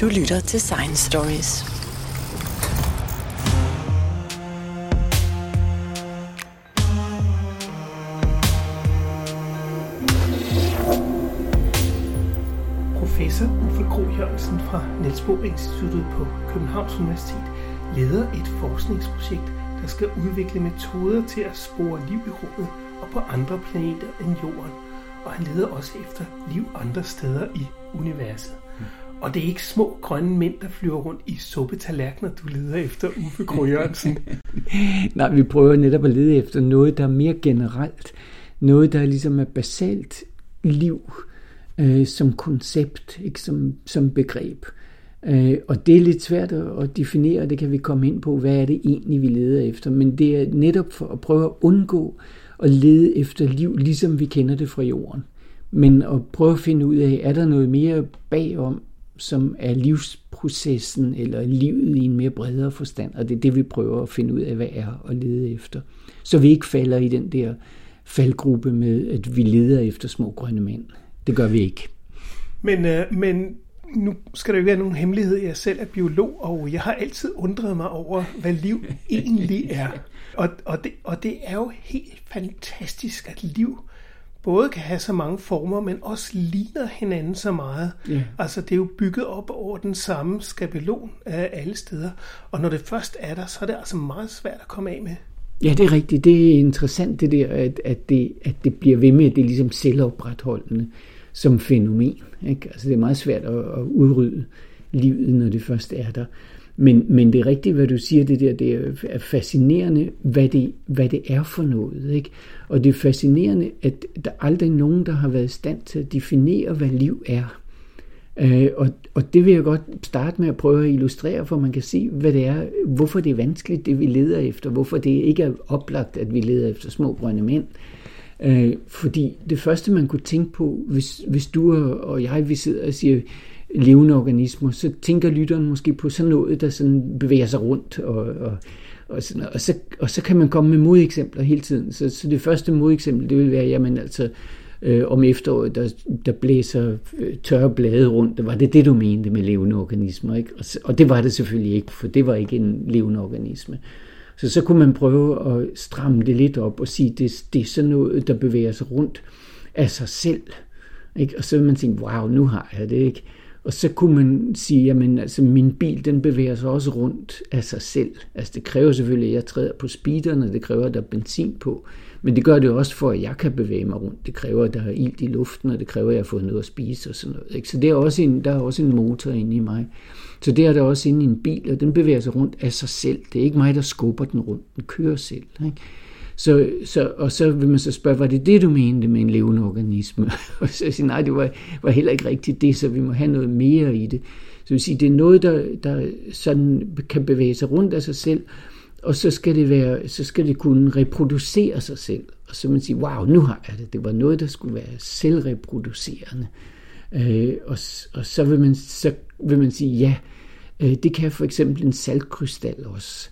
Du lytter til Science Stories. Professor Uffe Gro Jørgensen fra Niels Bohr Instituttet på Københavns Universitet leder et forskningsprojekt, der skal udvikle metoder til at spore liv i rummet og på andre planeter end Jorden. Og han leder også efter liv andre steder i universet. Og det er ikke små grønne mænd, der flyver rundt i suppetallerkener, du leder efter, Uffe Gro Nej, vi prøver netop at lede efter noget, der er mere generelt. Noget, der ligesom er basalt liv øh, som koncept, ikke som, som begreb. Øh, og det er lidt svært at definere, det kan vi komme ind på, hvad er det egentlig, vi leder efter. Men det er netop for at prøve at undgå at lede efter liv, ligesom vi kender det fra jorden. Men at prøve at finde ud af, er der noget mere bagom, som er livsprocessen eller livet i en mere bredere forstand. Og det er det, vi prøver at finde ud af, hvad er og lede efter. Så vi ikke falder i den der faldgruppe med, at vi leder efter små grønne mænd. Det gør vi ikke. Men, øh, men nu skal der jo være nogen hemmelighed. Jeg selv er biolog, og jeg har altid undret mig over, hvad liv egentlig er. Og, og, det, og det er jo helt fantastisk, at liv både kan have så mange former, men også ligner hinanden så meget. Yeah. Altså det er jo bygget op over den samme skabelon af alle steder. Og når det først er der, så er det altså meget svært at komme af med. Ja, det er rigtigt. Det er interessant det der, at, at, det, at det bliver ved med, at det er ligesom selvopretholdende som fænomen. Ikke? Altså det er meget svært at, at udrydde livet, når det først er der. Men, men det er rigtigt, hvad du siger, det der, det er fascinerende, hvad det, hvad det er for noget. Ikke? Og det er fascinerende, at der aldrig er nogen, der har været i stand til at definere, hvad liv er. Øh, og, og det vil jeg godt starte med at prøve at illustrere, for man kan se, hvad det er, hvorfor det er vanskeligt, det vi leder efter, hvorfor det ikke er oplagt, at vi leder efter små grønne mænd. Øh, fordi det første, man kunne tænke på, hvis, hvis du og jeg, vi sidder og siger, levende organismer, så tænker lytteren måske på sådan noget, der sådan bevæger sig rundt, og, og, og, sådan, og, så, og så kan man komme med modeksempler hele tiden. Så, så det første modeksempel, det vil være, jamen altså, øh, om efteråret, der, der blæser øh, tørre blade rundt. Var det det, du mente med levende organismer? Ikke? Og, og det var det selvfølgelig ikke, for det var ikke en levende organisme. Så så kunne man prøve at stramme det lidt op og sige, det, det er sådan noget, der bevæger sig rundt af sig selv. Ikke? Og så vil man tænke, wow, nu har jeg det ikke. Og så kunne man sige, jamen altså min bil, den bevæger sig også rundt af sig selv. Altså det kræver selvfølgelig, at jeg træder på speederen, og det kræver, at der er benzin på. Men det gør det også for, at jeg kan bevæge mig rundt. Det kræver, at der er ilt i luften, og det kræver, at jeg har fået noget at spise og sådan noget. Ikke? Så det er også en, der er også en motor inde i mig. Så det er der også inde i en bil, og den bevæger sig rundt af sig selv. Det er ikke mig, der skubber den rundt. Den kører selv. Ikke? Så, så, og så vil man så spørge, var det det, du mente med en levende organisme? og så siger nej, det var, var heller ikke rigtigt det, så vi må have noget mere i det. Så vil sige, det er noget, der, der sådan kan bevæge sig rundt af sig selv, og så skal det, være, så skal det kunne reproducere sig selv. Og så man sige, wow, nu har jeg det. Det var noget, der skulle være selvreproducerende. Øh, og, og så, vil man, så vil man sige, ja, øh, det kan for eksempel en saltkrystal også.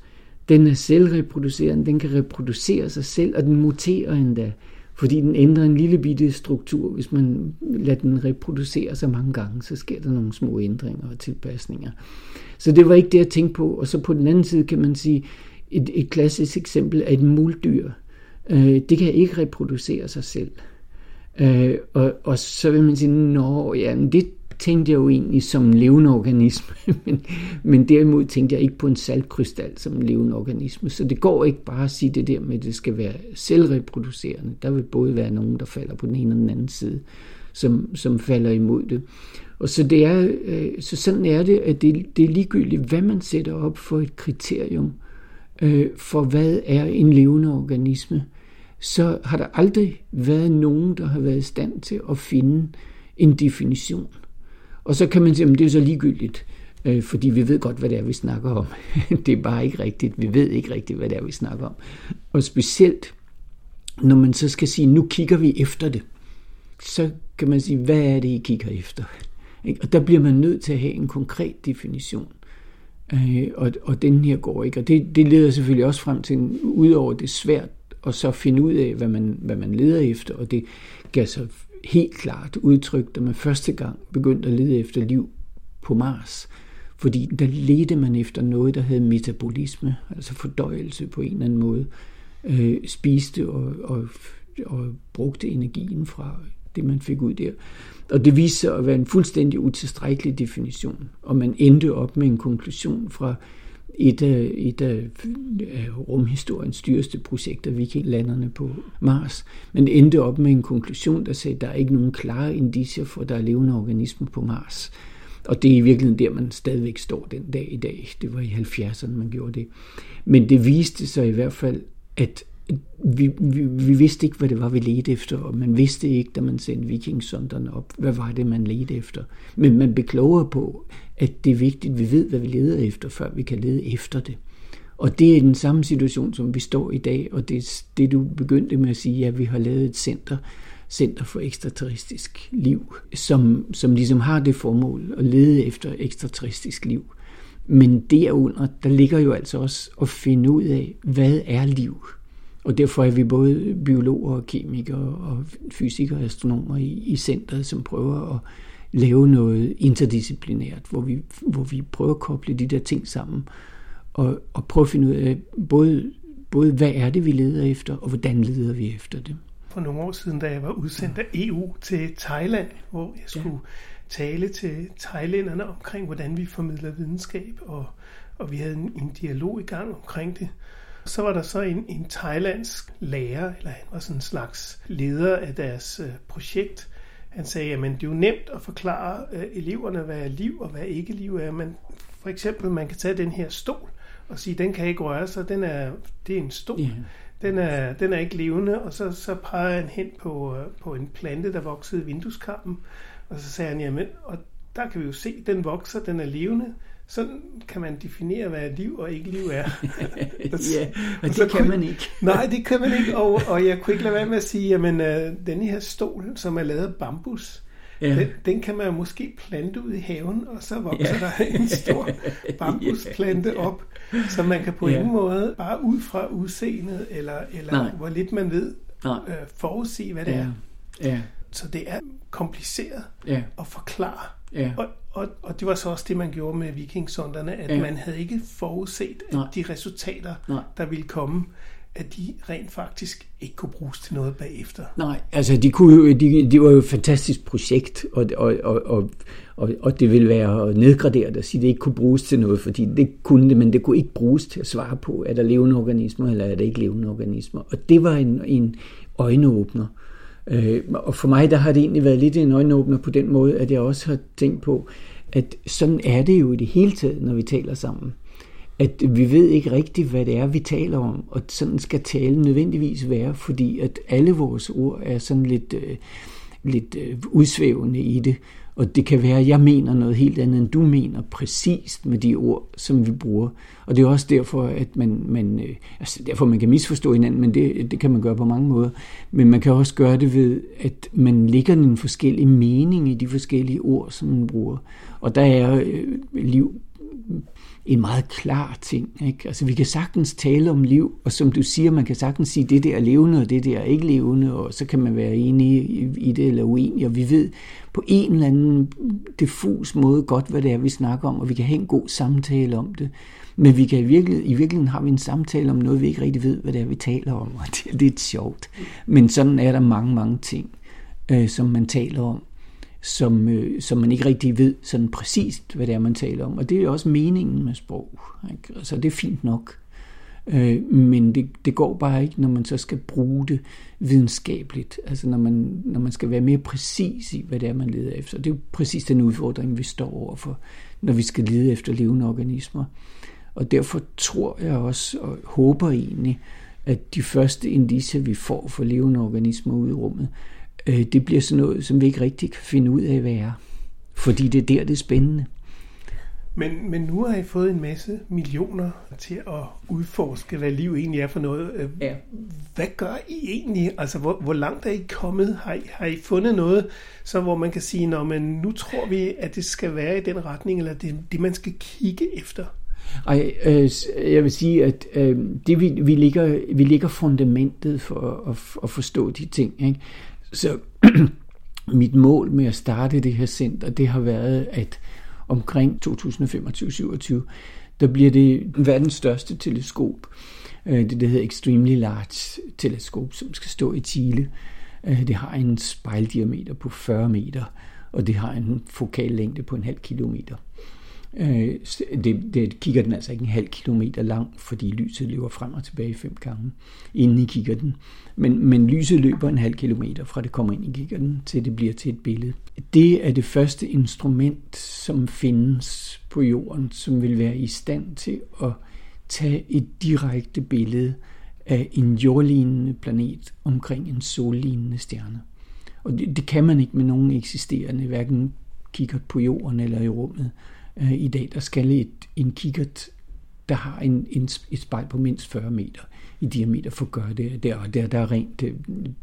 Den er selvreproducerende, den kan reproducere sig selv, og den muterer endda, fordi den ændrer en lille bitte struktur. Hvis man lader den reproducere sig mange gange, så sker der nogle små ændringer og tilpasninger. Så det var ikke det, jeg tænkte på. Og så på den anden side kan man sige, et, et klassisk eksempel er et muldyr. Øh, det kan ikke reproducere sig selv. Øh, og, og så vil man sige, nå, ja, det tænkte jeg jo egentlig som en levende organisme, men, men derimod tænkte jeg ikke på en saltkrystal som en levende organisme. Så det går ikke bare at sige det der med, at det skal være selvreproducerende. Der vil både være nogen, der falder på den ene og den anden side, som, som falder imod det. Og så, det er, øh, så sådan er det, at det, det er ligegyldigt, hvad man sætter op for et kriterium øh, for, hvad er en levende organisme, så har der aldrig været nogen, der har været i stand til at finde en definition. Og så kan man sige, at det er så ligegyldigt, øh, fordi vi ved godt, hvad det er, vi snakker om. det er bare ikke rigtigt. Vi ved ikke rigtigt, hvad det er, vi snakker om. Og specielt, når man så skal sige, nu kigger vi efter det, så kan man sige, hvad er det, I kigger efter? Og der bliver man nødt til at have en konkret definition. Øh, og, og den her går ikke. Og det, det leder selvfølgelig også frem til, udover det svært at så finde ud af, hvad man, hvad man leder efter, og det gav så helt klart udtryk, da man første gang begyndte at lede efter liv på Mars. Fordi der ledte man efter noget, der havde metabolisme, altså fordøjelse på en eller anden måde. Øh, spiste og, og, og brugte energien fra det, man fik ud der. Og det viste sig at være en fuldstændig utilstrækkelig definition. Og man endte op med en konklusion fra et af, et af, af rumhistoriens dyreste projekter, vikinglanderne på Mars. Men endte op med en konklusion, der sagde, at der er ikke nogen klare indicier for, at der er levende organismer på Mars. Og det er i virkeligheden der, man stadigvæk står den dag i dag. Det var i 70'erne, man gjorde det. Men det viste sig i hvert fald, at vi, vi, vi vidste ikke, hvad det var, vi ledte efter, og man vidste ikke, da man sendte vikingsonderne op, hvad var det, man ledte efter. Men man bekloger på, at det er vigtigt, at vi ved, hvad vi leder efter, før vi kan lede efter det. Og det er den samme situation, som vi står i dag, og det er det, du begyndte med at sige, at vi har lavet et center, Center for Ekstraterrestisk Liv, som, som ligesom har det formål at lede efter ekstraterrestisk liv. Men derunder, der ligger jo altså også at finde ud af, hvad er liv? Og derfor er vi både biologer og kemikere og fysikere og astronomer i, i centret, som prøver at lave noget interdisciplinært, hvor vi, hvor vi prøver at koble de der ting sammen og, og prøve at finde ud af både, både, hvad er det, vi leder efter, og hvordan leder vi efter det. For nogle år siden, da jeg var udsendt af EU til Thailand, hvor jeg skulle ja. tale til thailænderne omkring, hvordan vi formidler videnskab, og, og vi havde en, en dialog i gang omkring det, så var der så en, en thailandsk lærer, eller han var sådan en slags leder af deres øh, projekt. Han sagde, at det er jo nemt at forklare øh, eleverne, hvad liv og hvad ikke liv er. Men for eksempel, man kan tage den her stol og sige, den kan ikke røre sig, den er, det er en stol. Yeah. Den er, den er ikke levende, og så, så peger han hen på, øh, på en plante, der voksede i vindueskarmen. Og så sagde han, jamen, og der kan vi jo se, den vokser, den er levende. Sådan kan man definere, hvad liv og ikke liv er. ja, og det kan man ikke. nej, det kan man ikke, og, og jeg kunne ikke lade være med at sige, at øh, den her stol, som er lavet af bambus, ja. den, den kan man måske plante ud i haven, og så vokser ja. der en stor bambusplante op, så man kan på ja. ingen måde, bare ud fra udseendet, eller, eller hvor lidt man ved, nej. øh, forudsige, hvad det ja. er. Ja. Så det er kompliceret ja. at forklare. Ja. Og, og, og det var så også det, man gjorde med vikingsonderne, at ja. man havde ikke forudset, at Nej. de resultater, Nej. der ville komme, at de rent faktisk ikke kunne bruges til noget bagefter. Nej, altså de, kunne jo, de, de var jo et fantastisk projekt, og, og, og, og, og, det ville være nedgraderet at sige, at det ikke kunne bruges til noget, fordi det kunne det, men det kunne ikke bruges til at svare på, er der levende organismer, eller er der ikke levende organismer. Og det var en, en øjneåbner. Øh, Øh, og for mig der har det egentlig været lidt en øjenåbner på den måde, at jeg også har tænkt på, at sådan er det jo i det hele taget, når vi taler sammen. At vi ved ikke rigtigt, hvad det er, vi taler om, og sådan skal tale nødvendigvis være, fordi at alle vores ord er sådan lidt, øh, lidt øh, udsvævende i det. Og det kan være, at jeg mener noget helt andet, end du mener præcist med de ord, som vi bruger. Og det er også derfor, at man, man, øh, altså derfor man kan misforstå hinanden, men det, det kan man gøre på mange måder. Men man kan også gøre det ved, at man ligger en forskellig mening i de forskellige ord, som man bruger. Og der er øh, liv en meget klar ting. Ikke? Altså, vi kan sagtens tale om liv, og som du siger, man kan sagtens sige, det der er levende, og det der er ikke levende, og så kan man være enig i det eller uenig, og vi ved på en eller anden diffus måde godt, hvad det er, vi snakker om, og vi kan have en god samtale om det. Men vi kan i virkeligheden, i virkeligheden har vi en samtale om noget, vi ikke rigtig ved, hvad det er, vi taler om, og det er lidt sjovt. Men sådan er der mange, mange ting, øh, som man taler om som, øh, som man ikke rigtig ved sådan præcist, hvad det er, man taler om. Og det er også meningen med sprog. Ikke? Altså, det er fint nok. Øh, men det, det går bare ikke, når man så skal bruge det videnskabeligt. Altså når man, når man skal være mere præcis i, hvad det er, man leder efter. Det er jo præcis den udfordring, vi står overfor, når vi skal lede efter levende organismer. Og derfor tror jeg også, og håber egentlig, at de første indiser, vi får for levende organismer ud i rummet, øh, det bliver sådan noget, som vi ikke rigtig kan finde ud af, hvad er. Fordi det er der, det er spændende. Men, men nu har I fået en masse millioner til at udforske, hvad liv egentlig er for noget. Øh, ja. Hvad gør I egentlig? Altså, hvor, hvor langt er I kommet? Har I, har I fundet noget, så hvor man kan sige, når man nu tror vi, at det skal være i den retning, eller det, det man skal kigge efter? Ej, øh, jeg vil sige, at øh, det vi, vi, ligger, vi ligger fundamentet for at, at forstå de ting. Ikke? Så mit mål med at starte det her center, det har været at omkring 2025-27, der bliver det verdens største teleskop. Øh, det, der hedder Extremely Large Teleskop, som skal stå i Chile. Øh, det har en spejldiameter på 40 meter, og det har en fokal længde på en halv kilometer. Øh, det, det kigger den altså ikke en halv kilometer lang, fordi lyset løber frem og tilbage fem gange, inden I kigger den. Men, men lyset løber en halv kilometer fra det kommer ind i kikkerten, til det bliver til et billede. Det er det første instrument, som findes på jorden, som vil være i stand til at tage et direkte billede af en jordlignende planet omkring en sollignende stjerne. Og det, det kan man ikke med nogen eksisterende, hverken kigger på jorden eller i rummet. Øh, I dag der skal et, en kikkert, der har en, en, et spejl på mindst 40 meter i diameter for at gøre det. Der, der, der er rent øh,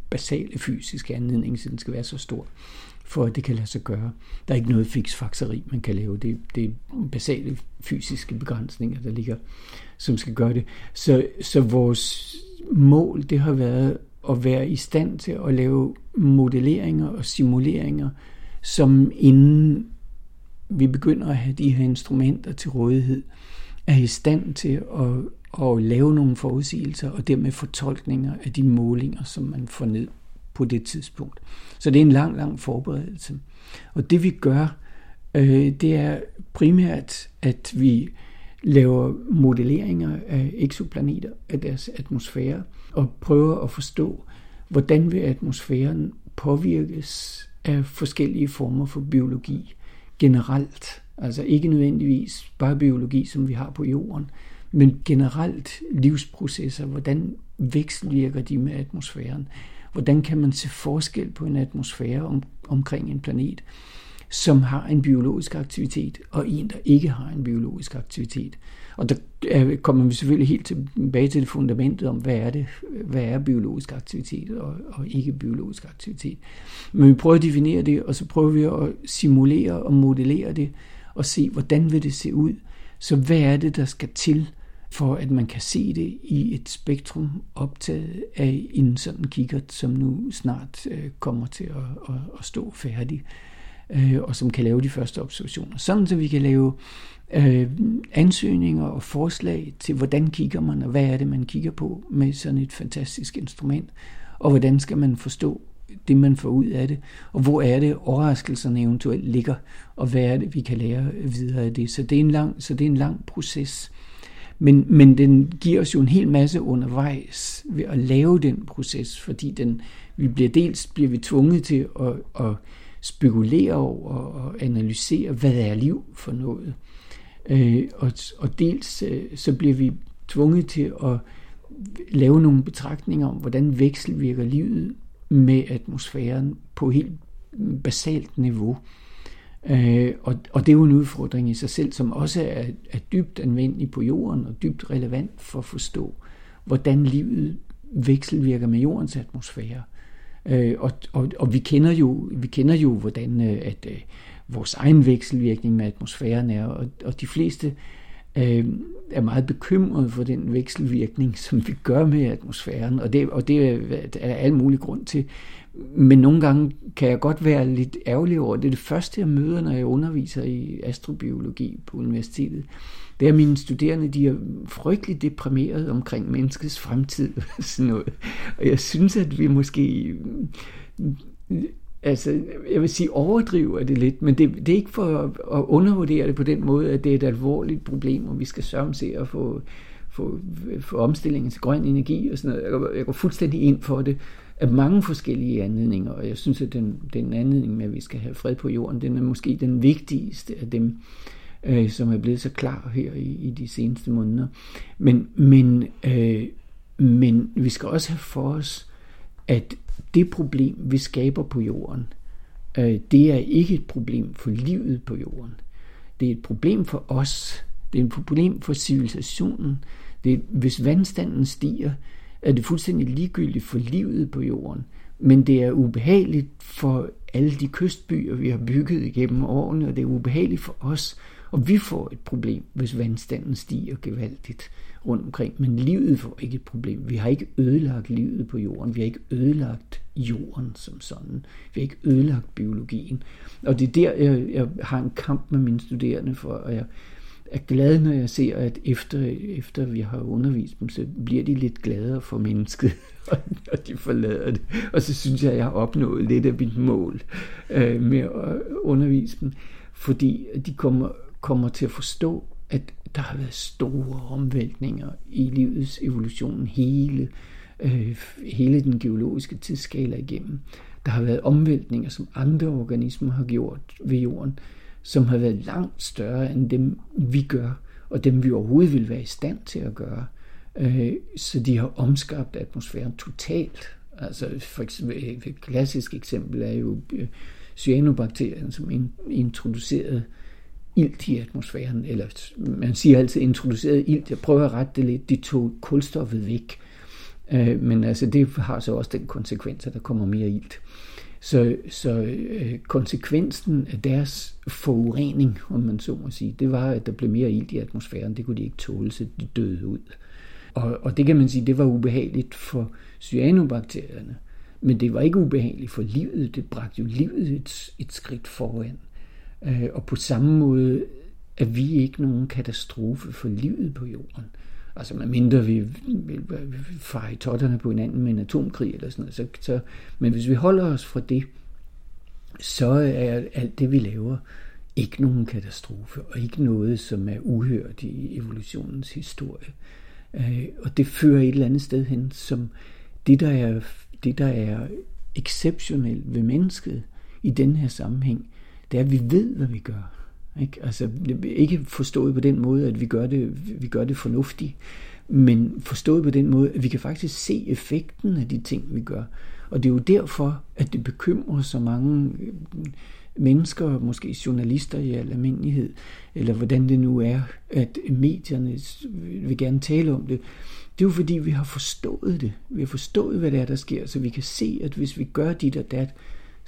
basale fysiske anledning, så den skal være så stor for at det kan lade sig gøre. Der er ikke noget fiksfakseri, man kan lave. Det, det er basale fysiske begrænsninger, der ligger, som skal gøre det. Så, så vores mål, det har været at være i stand til at lave modelleringer og simuleringer, som inden vi begynder at have de her instrumenter til rådighed, er i stand til at, at lave nogle forudsigelser og dermed fortolkninger af de målinger, som man får ned på det tidspunkt. Så det er en lang, lang forberedelse. Og det vi gør, øh, det er primært, at vi laver modelleringer af eksoplaneter, af deres atmosfære, og prøver at forstå, hvordan vil atmosfæren påvirkes af forskellige former for biologi generelt. Altså ikke nødvendigvis bare biologi, som vi har på jorden, men generelt livsprocesser, hvordan vekselvirker de med atmosfæren? Hvordan kan man se forskel på en atmosfære om, omkring en planet, som har en biologisk aktivitet, og en, der ikke har en biologisk aktivitet? Og der kommer vi selvfølgelig helt tilbage til fundamentet om, hvad er det, hvad er biologisk aktivitet og, og ikke biologisk aktivitet. Men vi prøver at definere det, og så prøver vi at simulere og modellere det, og se, hvordan vil det se ud. Så hvad er det, der skal til, for at man kan se det i et spektrum optaget af en sådan kikkert, som nu snart øh, kommer til at, at, at stå færdig, øh, og som kan lave de første observationer. Sådan så vi kan lave øh, ansøgninger og forslag til, hvordan kigger man, og hvad er det, man kigger på med sådan et fantastisk instrument, og hvordan skal man forstå det, man får ud af det, og hvor er det, overraskelserne eventuelt ligger, og hvad er det, vi kan lære videre af det. Så det er en lang, så det er en lang proces. Men, men den giver os jo en hel masse undervejs ved at lave den proces, fordi den, vi bliver dels bliver vi tvunget til at, at spekulere over og analysere, hvad er liv for noget. Øh, og, og dels øh, så bliver vi tvunget til at lave nogle betragtninger om, hvordan vekselvirker livet med atmosfæren på helt basalt niveau. Øh, og, og det er jo en udfordring i sig selv, som også er, er dybt anvendelig på jorden og dybt relevant for at forstå, hvordan livet vekselvirker med jordens atmosfære. Øh, og, og, og vi kender jo vi kender jo hvordan øh, at øh, vores egen vekselvirkning med atmosfæren er, og, og de fleste øh, er meget bekymrede for den vekselvirkning, som vi gør med atmosfæren, og det, og det er, er al mulig grund til. Men nogle gange kan jeg godt være lidt ærgerlig over, det er det første, jeg møder, når jeg underviser i astrobiologi på universitetet. Det er mine studerende, de er frygteligt deprimeret omkring menneskets fremtid. Og sådan noget. Og jeg synes, at vi måske mm, altså, jeg vil sige, overdriver det lidt, men det, det er ikke for at, at undervurdere det på den måde, at det er et alvorligt problem, og vi skal sørge se at få, få, få omstillingen til grøn energi og sådan noget. Jeg går, jeg går fuldstændig ind for det af mange forskellige anledninger, og jeg synes, at den, den anledning med, at vi skal have fred på jorden, den er måske den vigtigste af dem, øh, Øh, som er blevet så klar her i, i de seneste måneder. Men, men, øh, men vi skal også have for os, at det problem, vi skaber på jorden, øh, det er ikke et problem for livet på jorden. Det er et problem for os. Det er et problem for civilisationen. Det er, hvis vandstanden stiger, er det fuldstændig ligegyldigt for livet på jorden. Men det er ubehageligt for alle de kystbyer, vi har bygget igennem årene, og det er ubehageligt for os. Og vi får et problem, hvis vandstanden stiger gevaldigt. rundt omkring. Men livet får ikke et problem. Vi har ikke ødelagt livet på jorden. Vi har ikke ødelagt jorden som sådan. Vi har ikke ødelagt biologien. Og det er der, jeg, jeg har en kamp med mine studerende for, og jeg er glad, når jeg ser, at efter, efter vi har undervist dem, så bliver de lidt gladere for mennesket, og de forlader det. Og så synes jeg, at jeg har opnået lidt af mit mål øh, med at undervise dem, fordi de kommer, kommer til at forstå, at der har været store omvæltninger i livets evolution hele, øh, hele den geologiske tidsskala igennem. Der har været omvæltninger, som andre organismer har gjort ved jorden, som har været langt større end dem, vi gør, og dem vi overhovedet vil være i stand til at gøre. Øh, så de har omskabt atmosfæren totalt. Altså for eksempel, et klassisk eksempel er jo øh, cyanobakterien, som introducerede ilt i atmosfæren, eller man siger altid introduceret ilt. Jeg prøver at rette det lidt. De tog kulstoffet væk. Øh, men altså, det har så også den konsekvens, at der kommer mere ilt. Så, så øh, konsekvensen af deres forurening, om man så må sige, det var, at der blev mere ilt i atmosfæren. Det kunne de ikke tåle, så de døde ud. Og, og det kan man sige, det var ubehageligt for cyanobakterierne. Men det var ikke ubehageligt for livet. Det bragte jo livet et, et skridt foran. Øh, og på samme måde er vi ikke nogen katastrofe for livet på jorden. Altså medmindre vi vi, fare i totterne på hinanden med en atomkrig eller sådan noget. Så, så, men hvis vi holder os fra det, så er alt det, vi laver, ikke nogen katastrofe, og ikke noget, som er uhørt i evolutionens historie. Øh, og det fører et eller andet sted hen, som det, der er, det, der er exceptionelt ved mennesket i den her sammenhæng, det er, at vi ved, hvad vi gør. Ikke? Altså, ikke forstået på den måde, at vi gør, det, vi gør det fornuftigt, men forstået på den måde, at vi kan faktisk se effekten af de ting, vi gør. Og det er jo derfor, at det bekymrer så mange øh, mennesker, måske journalister i almindelighed, eller hvordan det nu er, at medierne øh, vil gerne tale om det. Det er jo fordi, vi har forstået det. Vi har forstået, hvad det er, der sker, så vi kan se, at hvis vi gør dit og dat,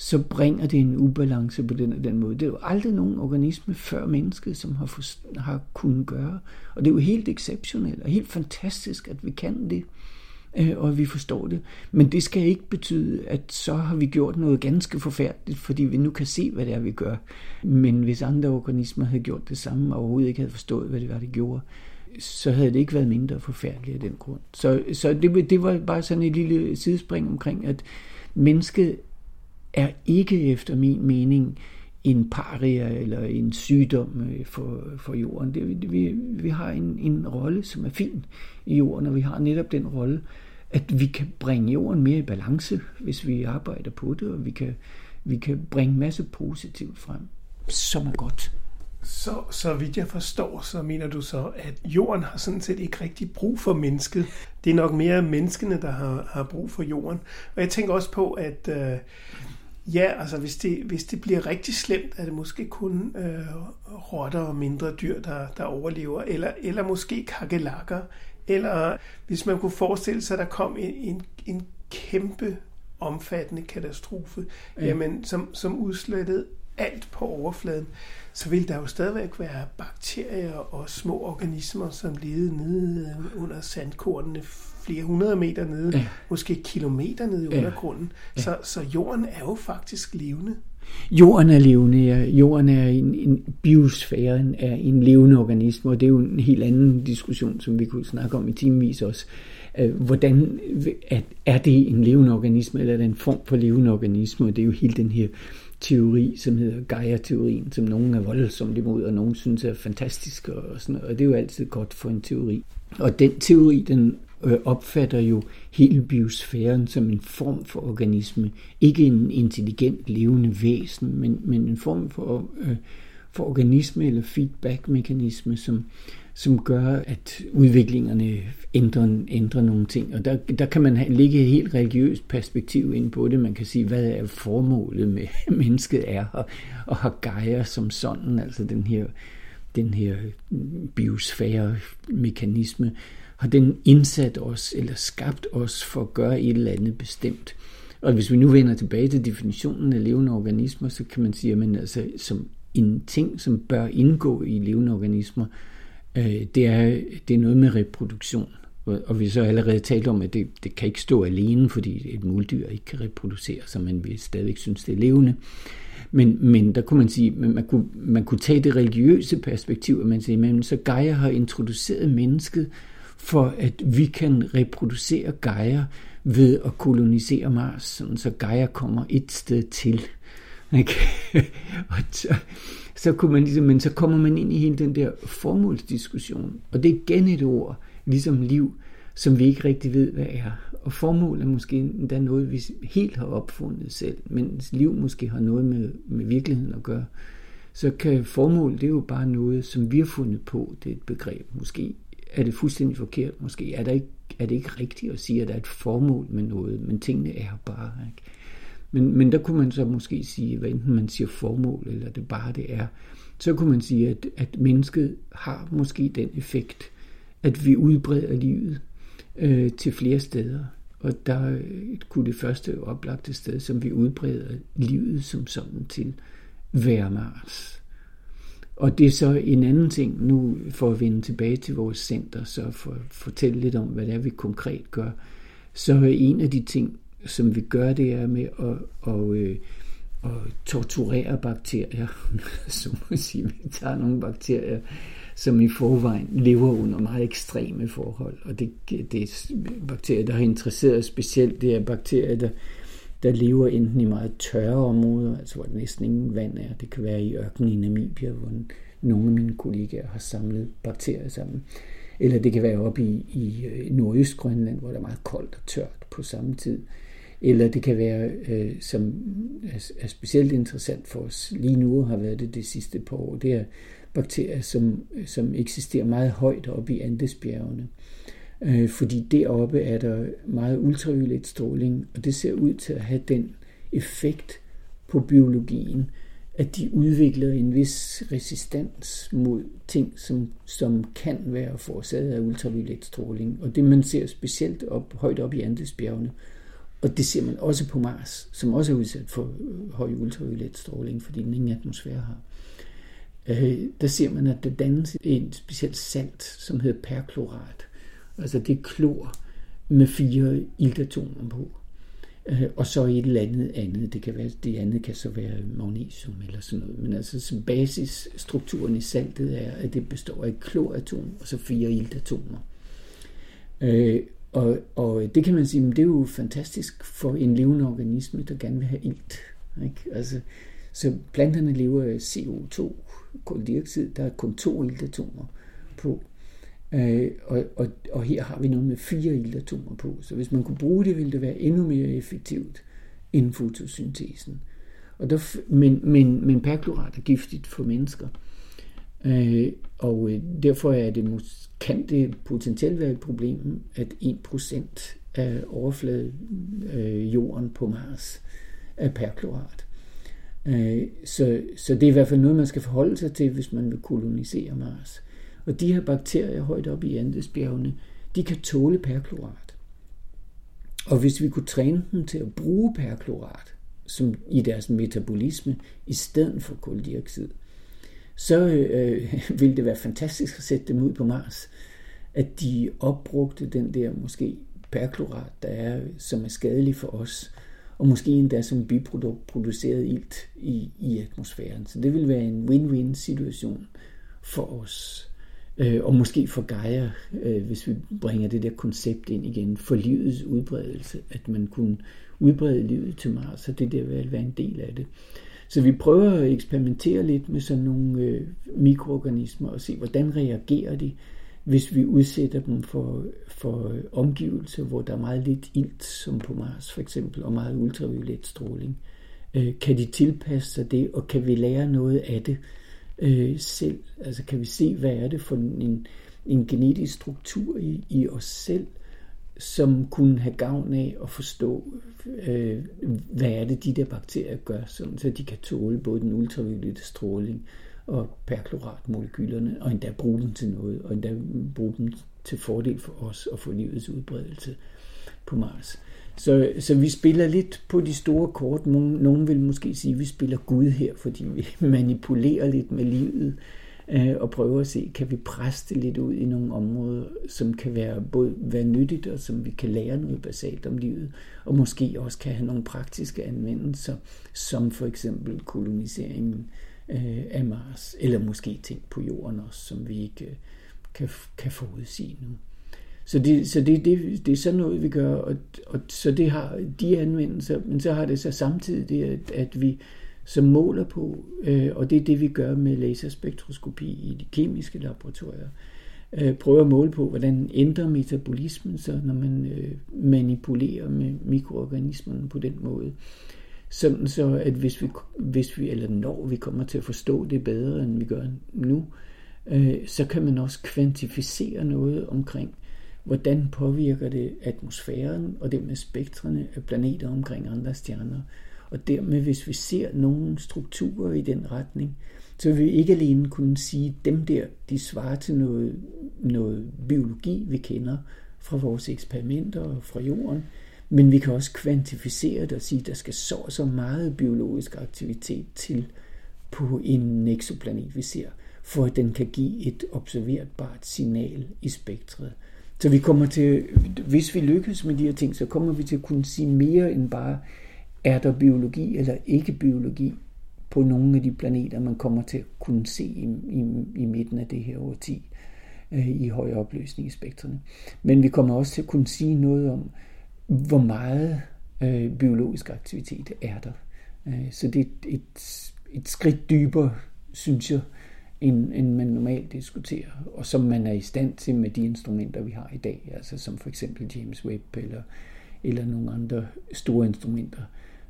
så bringer det en ubalance på den og den måde. Det er jo aldrig nogen organisme før mennesket, som har, for, har kunnet gøre. Og det er jo helt exceptionelt og helt fantastisk, at vi kan det, øh, og at vi forstår det. Men det skal ikke betyde, at så har vi gjort noget ganske forfærdeligt, fordi vi nu kan se, hvad det er, vi gør. Men hvis andre organismer havde gjort det samme, og overhovedet ikke havde forstået, hvad det var, de gjorde, så havde det ikke været mindre forfærdeligt af den grund. Så, så det, det var bare sådan et lille sidespring omkring, at mennesket er ikke efter min mening en paria eller en sygdom øh, for, for jorden. Det, vi, vi har en, en rolle, som er fin i jorden, og vi har netop den rolle, at vi kan bringe jorden mere i balance, hvis vi arbejder på det, og vi kan, vi kan bringe masse positivt frem, som er godt. Så, så vidt jeg forstår, så mener du så, at jorden har sådan set ikke rigtig brug for mennesket. Det er nok mere menneskene, der har, har brug for jorden. Og jeg tænker også på, at øh, Ja, altså hvis det, hvis det bliver rigtig slemt, er det måske kun øh, rotter og mindre dyr, der, der overlever, eller, eller måske kakelakker, eller hvis man kunne forestille sig, at der kom en, en, en kæmpe omfattende katastrofe, ja. jamen, som, som udslettede alt på overfladen, så vil der jo stadigvæk være bakterier og små organismer, som levede nede under sandkornene flere hundrede meter nede, ja. måske kilometer nede i undergrunden. Ja. Så, så jorden er jo faktisk levende. Jorden er levende, ja. Jorden er en, en biosfæren er en levende organisme, og det er jo en helt anden diskussion, som vi kunne snakke om i timevis også. Øh, hvordan at, er det en levende organisme, eller er det en form for levende organisme? Og det er jo hele den her teori, som hedder Gaia-teorien, som nogen er voldsomt imod, og nogen synes er fantastisk, og, sådan noget. og det er jo altid godt for en teori. Og den teori, den øh, opfatter jo hele biosfæren som en form for organisme. Ikke en intelligent levende væsen, men, men en form for, øh, for organisme eller feedback-mekanisme, som, som gør, at udviklingerne ændrer, ændrer nogle ting. Og der, der kan man ligge et helt religiøst perspektiv ind på det. Man kan sige, hvad er formålet med mennesket er, og, og har Gaia som sådan, altså den her, den her biosfære-mekanisme, har den indsat os eller skabt os for at gøre et eller andet bestemt. Og hvis vi nu vender tilbage til definitionen af levende organismer, så kan man sige, at man altså, som en ting, som bør indgå i levende organismer, øh, det, er, det er noget med reproduktion. Og vi så allerede talt om, at det, det kan ikke stå alene, fordi et muldyr ikke kan reproducere sig, men vi stadigvæk synes, det er levende. Men, men der kunne man sige, man, man, kunne, man kunne tage det religiøse perspektiv, at man siger, men så Gaia har introduceret mennesket for, at vi kan reproducere Gaia ved at kolonisere Mars, sådan så Gaia kommer et sted til. Ikke? og så, så kunne man ligesom, men så kommer man ind i hele den der formålsdiskussion, og det er igen et ord, ligesom liv, som vi ikke rigtig ved, hvad er. Og formål er måske endda noget, vi helt har opfundet selv, mens liv måske har noget med, med virkeligheden at gøre. Så kan formål, det er jo bare noget, som vi har fundet på, det er et begreb. Måske er det fuldstændig forkert, måske er, der ikke, er det ikke rigtigt at sige, at der er et formål med noget, men tingene er bare. Ikke? Men, men der kunne man så måske sige, hvad enten man siger formål, eller det bare det er, så kunne man sige, at, at mennesket har måske den effekt, at vi udbreder livet øh, til flere steder. Og der øh, kunne det første oplagte sted, som vi udbreder livet som sådan til, være Mars. Og det er så en anden ting, nu for at vende tilbage til vores center, så for at fortælle lidt om, hvad det er, vi konkret gør. Så en af de ting, som vi gør, det er med at, at, at, øh, at torturere bakterier. så må jeg sige, vi tager nogle bakterier, som i forvejen lever under meget ekstreme forhold. Og det, det er bakterier, der har interesseret specielt. Det er bakterier, der, der lever enten i meget tørre områder, altså hvor der næsten ingen vand er. Det kan være i ørkenen i Namibia, hvor nogle af mine kollegaer har samlet bakterier sammen. Eller det kan være oppe i, i øh, Nordøstgrønland, hvor der er meget koldt og tørt på samme tid. Eller det kan være, øh, som er, er specielt interessant for os lige nu, har været det det sidste par år, det er bakterier, som, som eksisterer meget højt oppe i Andesbjergene. Øh, Øh, fordi deroppe er der meget ultraviolet stråling, og det ser ud til at have den effekt på biologien, at de udvikler en vis resistens mod ting, som, som kan være forårsaget af ultraviolet stråling. Og det man ser specielt op, højt op i Andesbjergene, og det ser man også på Mars, som også er udsat for øh, høj ultraviolet stråling, fordi den ingen atmosfære har øh, der ser man, at der dannes en speciel salt, som hedder perklorat. Altså det er klor med fire iltatomer på. Øh, og så et eller andet andet. Det, kan være, det andet kan så være magnesium eller sådan noget. Men altså basisstrukturen i saltet er, at det består af et kloratom og så fire iltatomer. Øh, og, og det kan man sige, men det er jo fantastisk for en levende organisme, der gerne vil have ilt. Ikke? Altså, så planterne lever af CO2, koldioxid, der er kun to iltatomer på. Øh, og, og, og her har vi noget med fire iltatomer på. Så hvis man kunne bruge det, ville det være endnu mere effektivt end fotosyntesen. Og der, men, men, men perklorat er giftigt for mennesker. Øh, og øh, derfor er det, kan det potentielt være et problem, at 1% af overfladejorden øh, på Mars er perklorat. Øh, så, så det er i hvert fald noget, man skal forholde sig til, hvis man vil kolonisere Mars. Og de her bakterier højt op i Andesbjergene, de kan tåle perklorat. Og hvis vi kunne træne dem til at bruge perklorat som i deres metabolisme, i stedet for koldioxid, så øh, ville det være fantastisk at sætte dem ud på Mars. At de opbrugte den der måske perklorat, der er, som er skadelig for os, og måske endda som biprodukt produceret ilt i, i atmosfæren. Så det vil være en win-win situation for os. Øh, og måske for Gaia, øh, hvis vi bringer det der koncept ind igen, for livets udbredelse, at man kunne udbrede livet til Mars, så det der vil være en del af det. Så vi prøver at eksperimentere lidt med sådan nogle øh, mikroorganismer og se, hvordan reagerer de, hvis vi udsætter dem for, for omgivelser, hvor der er meget lidt ilt, som på Mars for eksempel, og meget ultraviolet stråling. Øh, kan de tilpasse sig det, og kan vi lære noget af det øh, selv? Altså kan vi se, hvad er det for en, en genetisk struktur i, i os selv, som kunne have gavn af at forstå, øh, hvad er det, de der bakterier gør, sådan, så de kan tåle både den ultraviolette stråling, og perkloratmolekylerne, og endda bruge dem til noget, og endda bruge dem til fordel for os og for livets udbredelse på Mars. Så, så vi spiller lidt på de store kort. Nogen, nogen vil måske sige, at vi spiller Gud her, fordi vi manipulerer lidt med livet. øh, og prøver at se, kan vi presse det lidt ud i nogle områder, som kan være både være nyttigt, og som vi kan lære noget basalt om livet, og måske også kan have nogle praktiske anvendelser, som for eksempel koloniseringen øh, af Mars, eller måske ting på jorden også, som vi ikke øh, kan, kan forudsige nu. Så, det, så det, det, det er sådan noget, vi gør, og, og så det har de anvendelser, men så har det så samtidig det, at, at vi så måler på, øh, og det er det, vi gør med laserspektroskopi i de kemiske laboratorier, øh, prøver at måle på, hvordan ændrer metabolismen så, når man øh, manipulerer med mikroorganismerne på den måde. Sådan så, at hvis vi, hvis vi, eller når vi kommer til at forstå det bedre, end vi gør nu, øh, så kan man også kvantificere noget omkring, hvordan påvirker det atmosfæren og dermed spektrene af planeter omkring andre stjerner. Og dermed, hvis vi ser nogle strukturer i den retning, så vil vi ikke alene kunne sige, at dem der, de svarer til noget, noget biologi, vi kender fra vores eksperimenter og fra jorden, men vi kan også kvantificere det og sige, at der skal så så meget biologisk aktivitet til på en exoplanet, vi ser, for at den kan give et observerbart signal i spektret. Så vi kommer til, hvis vi lykkes med de her ting, så kommer vi til at kunne sige mere end bare, er der biologi eller ikke biologi på nogle af de planeter, man kommer til at kunne se i, i, i midten af det her årti øh, i højere opløsning i spektrene. Men vi kommer også til at kunne sige noget om, hvor meget øh, biologisk aktivitet er der. Øh, så det er et, et, et skridt dybere, synes jeg, end, end man normalt diskuterer, og som man er i stand til med de instrumenter, vi har i dag, altså som for eksempel James Webb eller, eller nogle andre store instrumenter,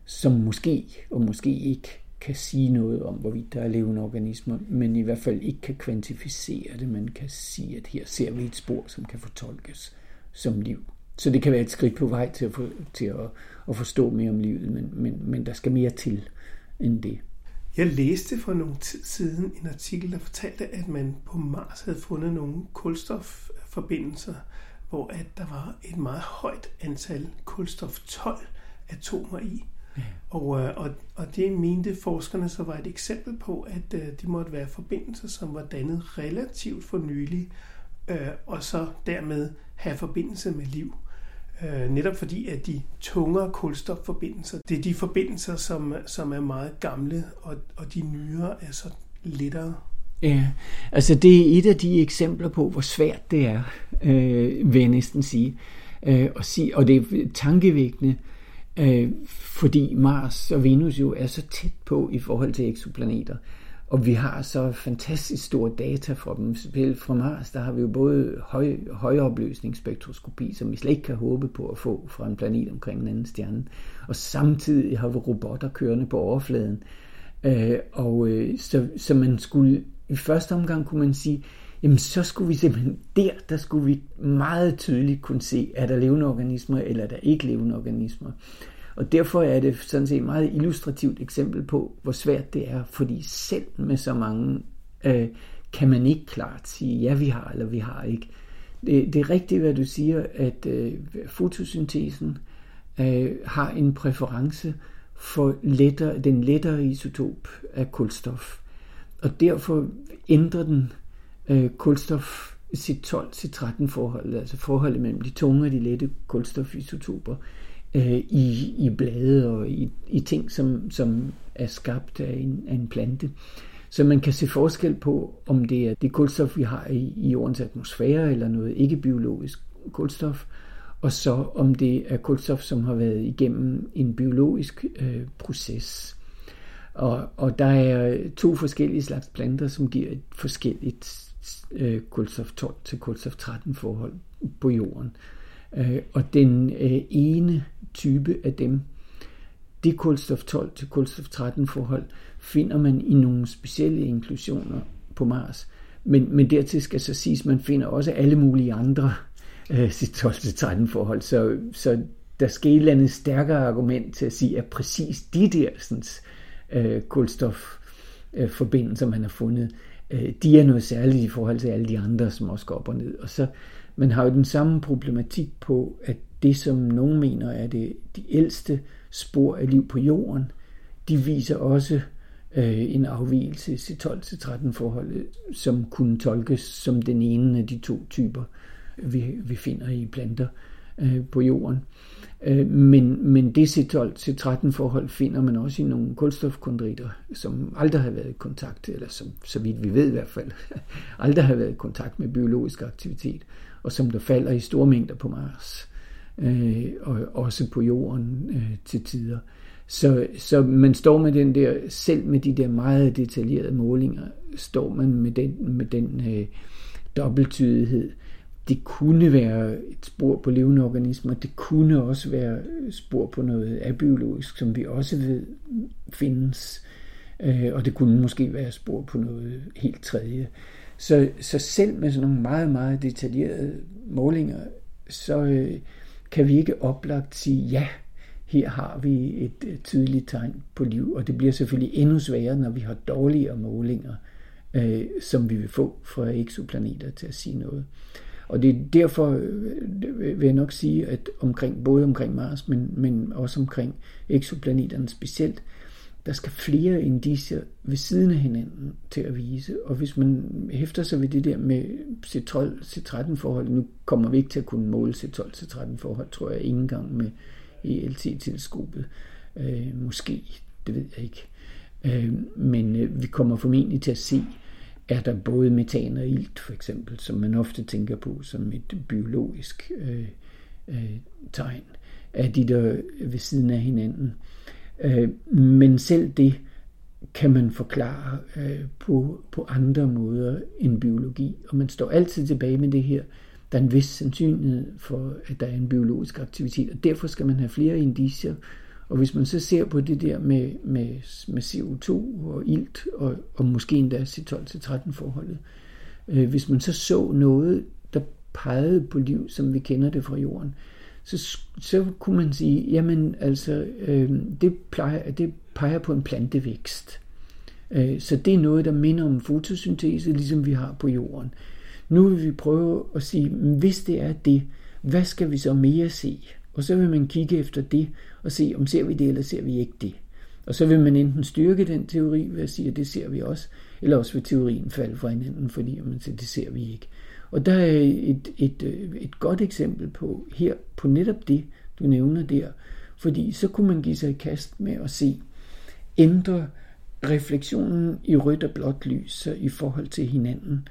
som måske og måske ikke kan sige noget om, hvorvidt der er levende organismer, men i hvert fald ikke kan kvantificere det. Man kan sige, at her ser vi et spor, som kan fortolkes som liv. Så det kan være et skridt på vej til at, for, til at, at forstå mere om livet, men, men, men der skal mere til end det. Jeg læste for nogle tid siden en artikel, der fortalte, at man på Mars havde fundet nogle kulstofforbindelser, hvor at der var et meget højt antal kulstof 12 atomer i. Ja. Og, øh, og, og det mente forskerne så var et eksempel på, at uh, de måtte være forbindelser, som var dannet relativt for nylig, uh, og så dermed have forbindelse med liv. Øh, netop fordi, at de tungere kulstofforbindelser, det er de forbindelser, som, som er meget gamle, og, og de nyere er så lettere. Ja, altså det er et af de eksempler på, hvor svært det er, øh, vil jeg næsten sige. Øh, og, sige og det er tankevækkende, øh, fordi Mars og Venus jo er så tæt på i forhold til eksoplaneter. Og vi har så fantastisk store data fra dem. Fra Mars, der har vi jo både høj, højopløsningsspektroskopi, som vi slet ikke kan håbe på at få fra en planet omkring en anden stjerne. Og samtidig har vi robotter kørende på overfladen. Øh, og øh, så, så man skulle, i første omgang kunne man sige, jamen så skulle vi simpelthen der, der skulle vi meget tydeligt kunne se, er der levende organismer, eller er der ikke levende organismer. Og derfor er det sådan set et meget illustrativt eksempel på, hvor svært det er, fordi selv med så mange øh, kan man ikke klart sige, ja vi har eller vi har ikke. Det, det er rigtigt, hvad du siger, at øh, fotosyntesen øh, har en præference for lettere, den lettere isotop af kulstof. Og derfor ændrer den øh, kulstof sit 12-13 forhold, altså forholdet mellem de tunge og de lette kulstofisotoper, øh, Øh, i, i blade og i, i ting, som, som er skabt af en, af en plante. Så man kan se forskel på, om det er det kulstof, vi har i, i jordens atmosfære, eller noget ikke-biologisk kulstof, og så om det er kulstof, som har været igennem en biologisk øh, proces. Og, og der er to forskellige slags planter, som giver et forskelligt øh, kulstof 12 til kulstof 13 forhold på jorden. Øh, og den øh, ene type af dem, det kulstof 12 til kulstof 13 forhold, finder man i nogle specielle inklusioner på Mars. Men, men dertil skal så siges, at man finder også alle mulige andre øh, 12 til 13 forhold. Så, så der skal et eller andet stærkere argument til at sige, at præcis de der sådan, øh, kulstofforbindelser, øh, man har fundet, øh, de er noget særligt i forhold til alle de andre, som også går op og ned. Og så man har jo den samme problematik på, at det, som nogen mener er det de ældste spor af liv på jorden, de viser også øh, en afvielse til 12-13 forholdet, som kunne tolkes som den ene af de to typer, vi, vi finder i planter øh, på jorden. Øh, men, men det C12-13 forhold finder man også i nogle kulstofkondritter, som aldrig har været i kontakt, eller som, så vidt vi ved i hvert fald, aldrig har været i kontakt med biologisk aktivitet, og som der falder i store mængder på Mars, øh, og også på jorden øh, til tider. Så, så man står med den der, selv med de der meget detaljerede målinger, står man med den, med den øh, dobbelttydighed, det kunne være et spor på levende organismer, det kunne også være spor på noget abiologisk, som vi også ved findes, øh, og det kunne måske være spor på noget helt tredje. Så, så selv med sådan nogle meget, meget detaljerede målinger, så øh, kan vi ikke oplagt sige, ja, her har vi et tydeligt tegn på liv, og det bliver selvfølgelig endnu sværere, når vi har dårligere målinger, øh, som vi vil få fra eksoplaneter til at sige noget. Og det er derfor, øh, vil jeg nok sige, at omkring, både omkring Mars, men, men også omkring eksoplaneterne specielt, der skal flere indicier ved siden af hinanden til at vise. Og hvis man hæfter sig ved det der med C12-C13 forhold, nu kommer vi ikke til at kunne måle C12-C13 forhold, tror jeg, ikke engang med ELT-teleskopet. Øh, måske, det ved jeg ikke. Øh, men øh, vi kommer formentlig til at se er der både metan og ilt, for eksempel, som man ofte tænker på som et biologisk øh, øh, tegn, er de der ved siden af hinanden. Øh, men selv det kan man forklare øh, på, på andre måder end biologi, og man står altid tilbage med det her, der er en vis sandsynlighed for, at der er en biologisk aktivitet, og derfor skal man have flere indicier. Og hvis man så ser på det der med, med, med CO2 og ilt, og, og måske endda C12-13 forholdet, øh, hvis man så så noget, der pegede på liv, som vi kender det fra jorden, så, så kunne man sige, jamen altså, øh, det, plejer, det peger på en plantevækst. Øh, så det er noget, der minder om fotosyntese, ligesom vi har på jorden. Nu vil vi prøve at sige, hvis det er det, hvad skal vi så mere se? Og så vil man kigge efter det, og se, om ser vi det, eller ser vi ikke det. Og så vil man enten styrke den teori ved at sige, at det ser vi også, eller også vil teorien falde fra hinanden, fordi man siger, det ser vi ikke. Og der er et, et, øh, et godt eksempel på her, på netop det, du nævner der, fordi så kunne man give sig i kast med at se, ændre refleksionen i rødt og blåt lys i forhold til hinanden,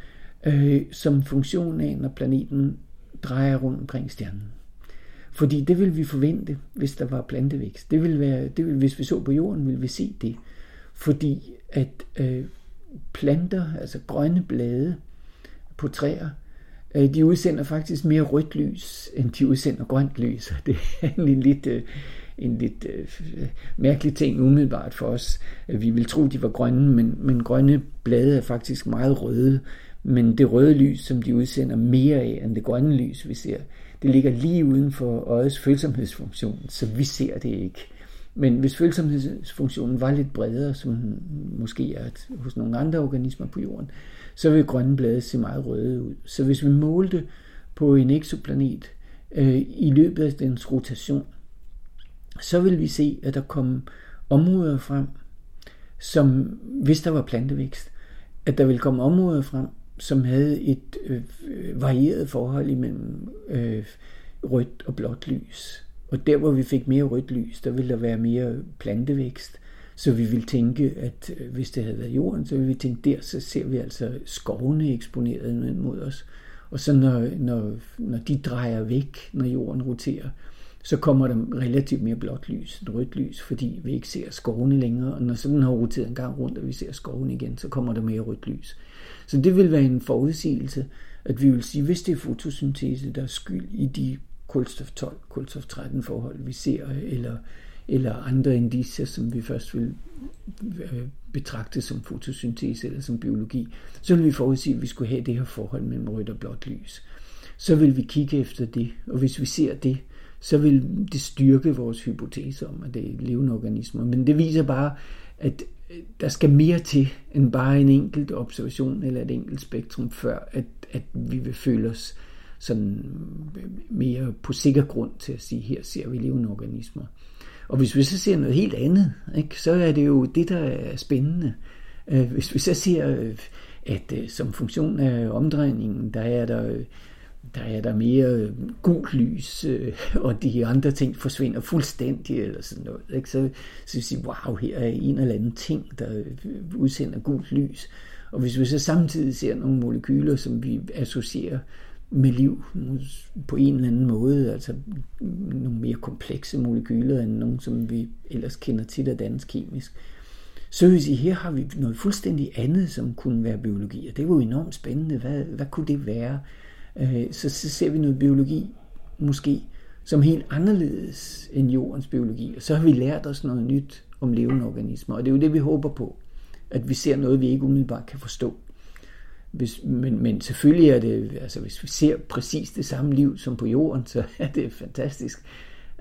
øh, som funktion af, når planeten drejer rundt omkring stjernen. Fordi det vil vi forvente, hvis der var plantevækst. Det vil være, det vil, hvis vi så på jorden, vil vi se det. Fordi at øh, planter, altså grønne blade på træer, Øh, de udsender faktisk mere rødt lys, end de udsender grønt lys. Det er en lidt, øh, en lidt øh, mærkelig ting umiddelbart for os. Vi vil tro, de var grønne, men, men grønne blade er faktisk meget røde. Men det røde lys, som de udsender mere af, end det grønne lys, vi ser, det ligger lige uden for øjets følsomhedsfunktion, så vi ser det ikke. Men hvis følsomhedsfunktionen var lidt bredere, som måske er hos nogle andre organismer på jorden, så vil grønne blade se meget røde ud. Så hvis vi målte på en eksoplanet øh, i løbet af dens rotation, så vil vi se, at der kom områder frem, som hvis der var plantevækst, at der vil komme områder frem, som havde et øh, varieret forhold imellem øh, rødt og blåt lys. Og der, hvor vi fik mere rødt lys, der ville der være mere plantevækst. Så vi ville tænke, at øh, hvis det havde været jorden, så ville vi tænke, der så ser vi altså skovene eksponeret mod os. Og så når, når, når de drejer væk, når jorden roterer, så kommer der relativt mere blåt lys end rødt lys, fordi vi ikke ser skovene længere. Og når sådan har roteret en gang rundt, og vi ser skovene igen, så kommer der mere rødt lys. Så det vil være en forudsigelse, at vi vil sige, hvis det er fotosyntese, der er skyld i de kulstof 12, kulstof 13 forhold, vi ser, eller, eller andre indiser, som vi først vil øh, betragte som fotosyntese eller som biologi, så vil vi forudsige, at vi skulle have det her forhold mellem rødt og blåt lys. Så vil vi kigge efter det, og hvis vi ser det, så vil det styrke vores hypotese om, at det er levende organismer. Men det viser bare, at øh, der skal mere til end bare en enkelt observation eller et enkelt spektrum, før at, at vi vil føle os sådan øh, mere på sikker grund til at sige, her ser vi levende organismer. Og hvis vi så ser noget helt andet, ikke, så er det jo det, der er spændende. Øh, hvis vi så ser, øh, at øh, som funktion af omdrejningen, der er der, der er der mere gult lys, og de andre ting forsvinder fuldstændig, eller sådan noget. Ikke? Så, så vi sige, wow, her er en eller anden ting, der udsender gult lys. Og hvis vi så samtidig ser nogle molekyler, som vi associerer med liv på en eller anden måde, altså nogle mere komplekse molekyler end nogle, som vi ellers kender til af dansk kemisk. Så vil sige, her har vi noget fuldstændig andet, som kunne være biologi, og det var jo enormt spændende. Hvad, hvad kunne det være? Øh, så, så ser vi noget biologi, måske, som helt anderledes end jordens biologi, og så har vi lært os noget nyt om levende organismer, og det er jo det, vi håber på, at vi ser noget, vi ikke umiddelbart kan forstå. Hvis, men, men selvfølgelig er det, altså hvis vi ser præcis det samme liv som på jorden, så er det fantastisk.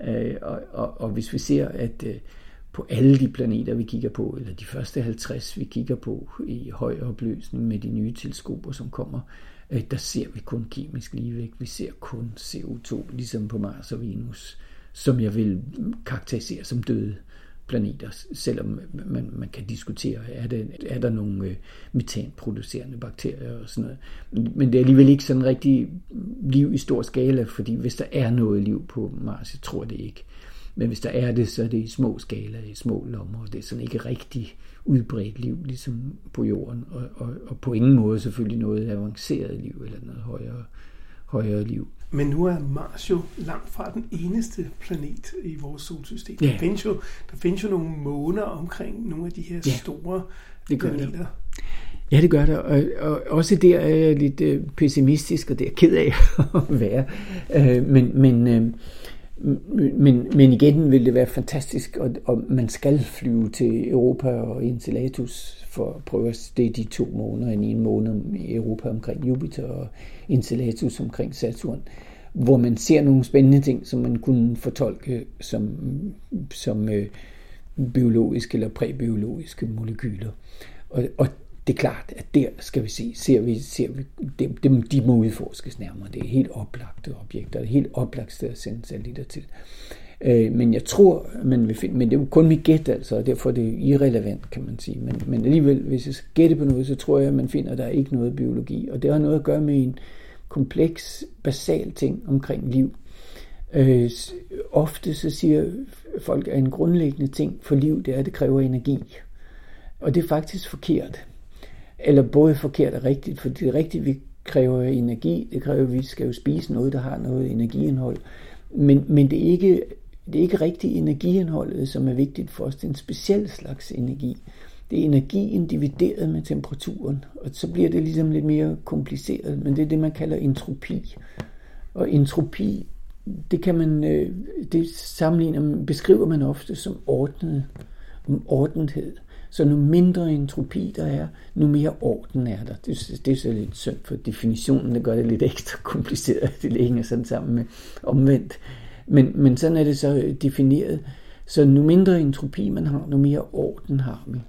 Øh, og, og, og hvis vi ser, at øh, på alle de planeter, vi kigger på, eller de første 50, vi kigger på i høj opløsning med de nye teleskoper, som kommer, øh, der ser vi kun kemisk ligevægt. Vi ser kun CO2, ligesom på Mars og Venus, som jeg vil karakterisere som døde planeter, selvom man, man kan diskutere, er, det, er der nogle øh, metanproducerende bakterier og sådan noget. Men det er alligevel ikke sådan rigtig liv i stor skala, fordi hvis der er noget liv på Mars, jeg tror det ikke. Men hvis der er det, så er det i små skala, i små lommer, og det er sådan ikke rigtig udbredt liv, ligesom på jorden, og, og, og på ingen måde selvfølgelig noget avanceret liv eller noget højere, højere liv. Men nu er Mars jo langt fra den eneste planet i vores solsystem. Ja. Der, findes jo, der findes jo nogle måner omkring nogle af de her ja. store det gør planeter. Det. Ja, det gør det. Og, og også der er jeg lidt øh, pessimistisk, og det er jeg ked af at være. Øh, men, men, øh, men, men igen vil det være fantastisk, og, og man skal flyve til Europa og Enceladus for at prøve at det er de to måneder, en en måned i Europa omkring Jupiter og Enceladus omkring Saturn, hvor man ser nogle spændende ting, som man kunne fortolke som, som øh, biologiske eller præbiologiske molekyler. Og, og det er klart, at der skal vi se, ser vi, ser vi dem, dem, de må udforskes nærmere. Det er helt oplagte objekter, det er helt oplagt sted at sende satellitter til. Øh, men jeg tror, man vil finde, men det er jo kun mit gæt altså, og derfor er det irrelevant, kan man sige. Men, men alligevel, hvis jeg skal gætte på noget, så tror jeg, at man finder, at der er ikke noget biologi. Og det har noget at gøre med en kompleks, basal ting omkring liv. Øh, ofte så siger folk, at en grundlæggende ting for liv, det er, at det kræver energi. Og det er faktisk forkert. Eller både forkert og rigtigt, for det rigtige, rigtigt, vi kræver energi. Det kræver, at vi skal jo spise noget, der har noget energiindhold. Men, men det er ikke det er ikke rigtig energiindholdet, som er vigtigt for os. Det er en speciel slags energi. Det er energien divideret med temperaturen, og så bliver det ligesom lidt mere kompliceret, men det er det, man kalder entropi. Og entropi, det kan man, øh, det sammenligner, beskriver man ofte som ordnet, ordenthed. Så nu mindre entropi der er, nu mere orden er der. Det, det er så lidt synd for definitionen, det gør det lidt ekstra kompliceret, det hænger sådan sammen med omvendt. Men, men sådan er det så øh, defineret. Så nu mindre entropi man har, nu mere orden har man.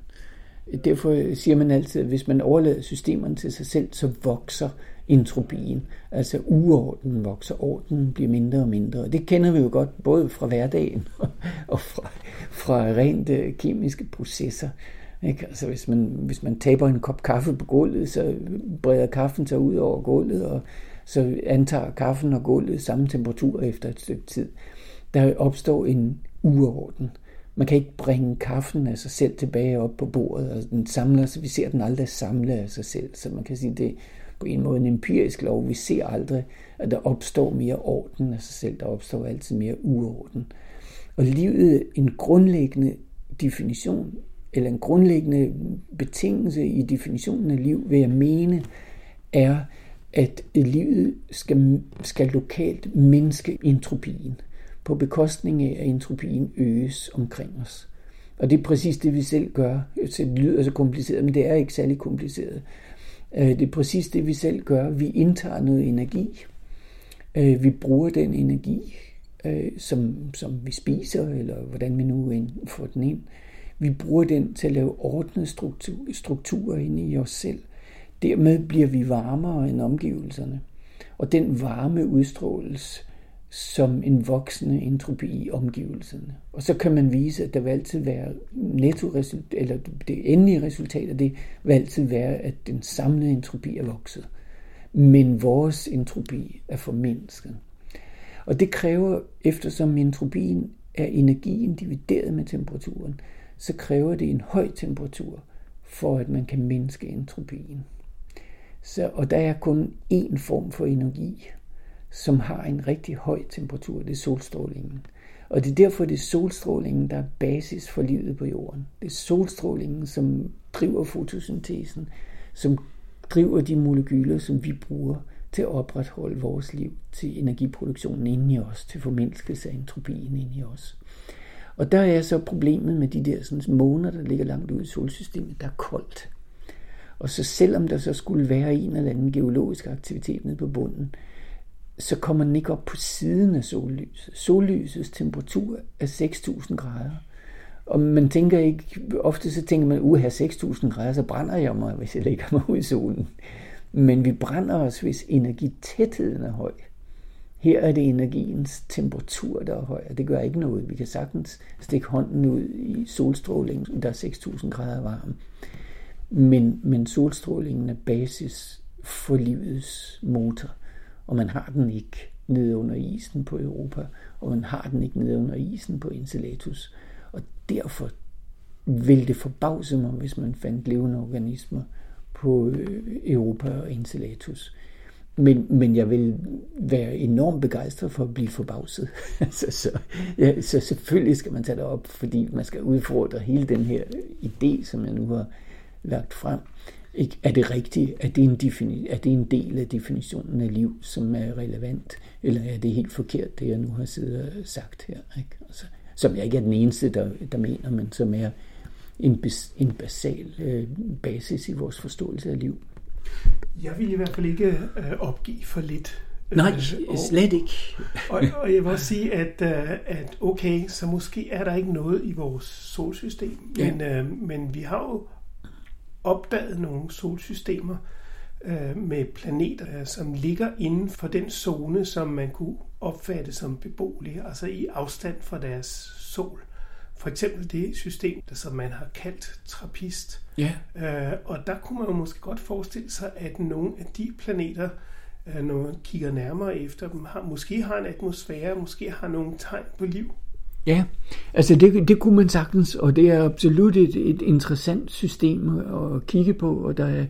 Derfor øh, siger man altid, at hvis man overlader systemerne til sig selv, så vokser entropien. Altså uorden vokser, orden bliver mindre og mindre. Det kender vi jo godt både fra hverdagen og fra, fra rent øh, kemiske processer. Ikke? Altså hvis man, hvis man taber en kop kaffe på gulvet, så breder kaffen sig ud over gulvet, og så antager kaffen og gulvet samme temperatur efter et stykke tid. Der opstår en uorden. Man kan ikke bringe kaffen af sig selv tilbage op på bordet, og den samler, så vi ser den aldrig samle af sig selv. Så man kan sige, det er på en måde en empirisk lov. Vi ser aldrig, at der opstår mere orden af sig selv. Der opstår altid mere uorden. Og livet, en grundlæggende definition, eller en grundlæggende betingelse i definitionen af liv, vil jeg mene, er, at livet skal, skal lokalt mindske entropien på bekostning af, at entropien øges omkring os. Og det er præcis det, vi selv gør. Det lyder så kompliceret, men det er ikke særlig kompliceret. Øh, det er præcis det, vi selv gør. Vi indtager noget energi. Øh, vi bruger den energi, øh, som, som vi spiser, eller hvordan vi nu får den ind. Vi bruger den til at lave ordnede struktur, strukturer inde i os selv. Dermed bliver vi varmere end omgivelserne. Og den varme udstråles som en voksende entropi i omgivelserne. Og så kan man vise, at der vil altid være netto eller det endelige resultat af det vil altid være, at den samlede entropi er vokset. Men vores entropi er formindsket. Og det kræver, eftersom entropien er energien divideret med temperaturen, så kræver det en høj temperatur, for at man kan mindske entropien. Så, og der er kun én form for energi, som har en rigtig høj temperatur, det er solstrålingen. Og det er derfor, det er solstrålingen, der er basis for livet på jorden. Det er solstrålingen, som driver fotosyntesen, som driver de molekyler, som vi bruger til at opretholde vores liv, til energiproduktionen inde i os, til formindskelse af entropien inde i os. Og der er så problemet med de der sådan, måner, der ligger langt ude i solsystemet, der er koldt. Og så selvom der så skulle være en eller anden geologisk aktivitet nede på bunden, så kommer den ikke op på siden af sollyset. Sollysets temperatur er 6.000 grader. Og man tænker ikke, ofte så tænker man, uha, 6.000 grader, så brænder jeg mig, hvis jeg lægger mig ud i solen. Men vi brænder os, hvis energitætheden er høj. Her er det energiens temperatur, der er høj, og det gør ikke noget. Vi kan sagtens stikke hånden ud i solstrålingen, der er 6.000 grader varm. Men, men solstrålingen er basis for livets motor, og man har den ikke nede under isen på Europa, og man har den ikke nede under isen på Enceladus. Og derfor vil det forbavse mig, hvis man fandt levende organismer på øh, Europa og Enceladus. Men, men jeg vil være enormt begejstret for at blive forbavset. så, så, ja, så selvfølgelig skal man tage det op, fordi man skal udfordre hele den her idé, som jeg nu har lagt frem. Ikke? Er det rigtigt? Er det, en defini- er det en del af definitionen af liv, som er relevant? Eller er det helt forkert, det jeg nu har siddet og sagt her? Ikke? Altså, som jeg ikke er den eneste, der, der mener, men som er en, bas, en basal øh, basis i vores forståelse af liv. Jeg vil i hvert fald ikke øh, opgive for lidt. Nej, øh, og, slet ikke. og, og jeg vil også sige, at, øh, at okay, så måske er der ikke noget i vores solsystem, ja. men, øh, men vi har jo opdaget nogle solsystemer øh, med planeter, som ligger inden for den zone, som man kunne opfatte som beboelig, altså i afstand fra deres sol. For eksempel det system, der som man har kaldt trappist. Ja. Øh, og der kunne man jo måske godt forestille sig, at nogle af de planeter, øh, når man kigger nærmere efter dem, har, måske har en atmosfære, måske har nogle tegn på liv. Ja, altså det, det kunne man sagtens, og det er absolut et, et interessant system at kigge på, og der er,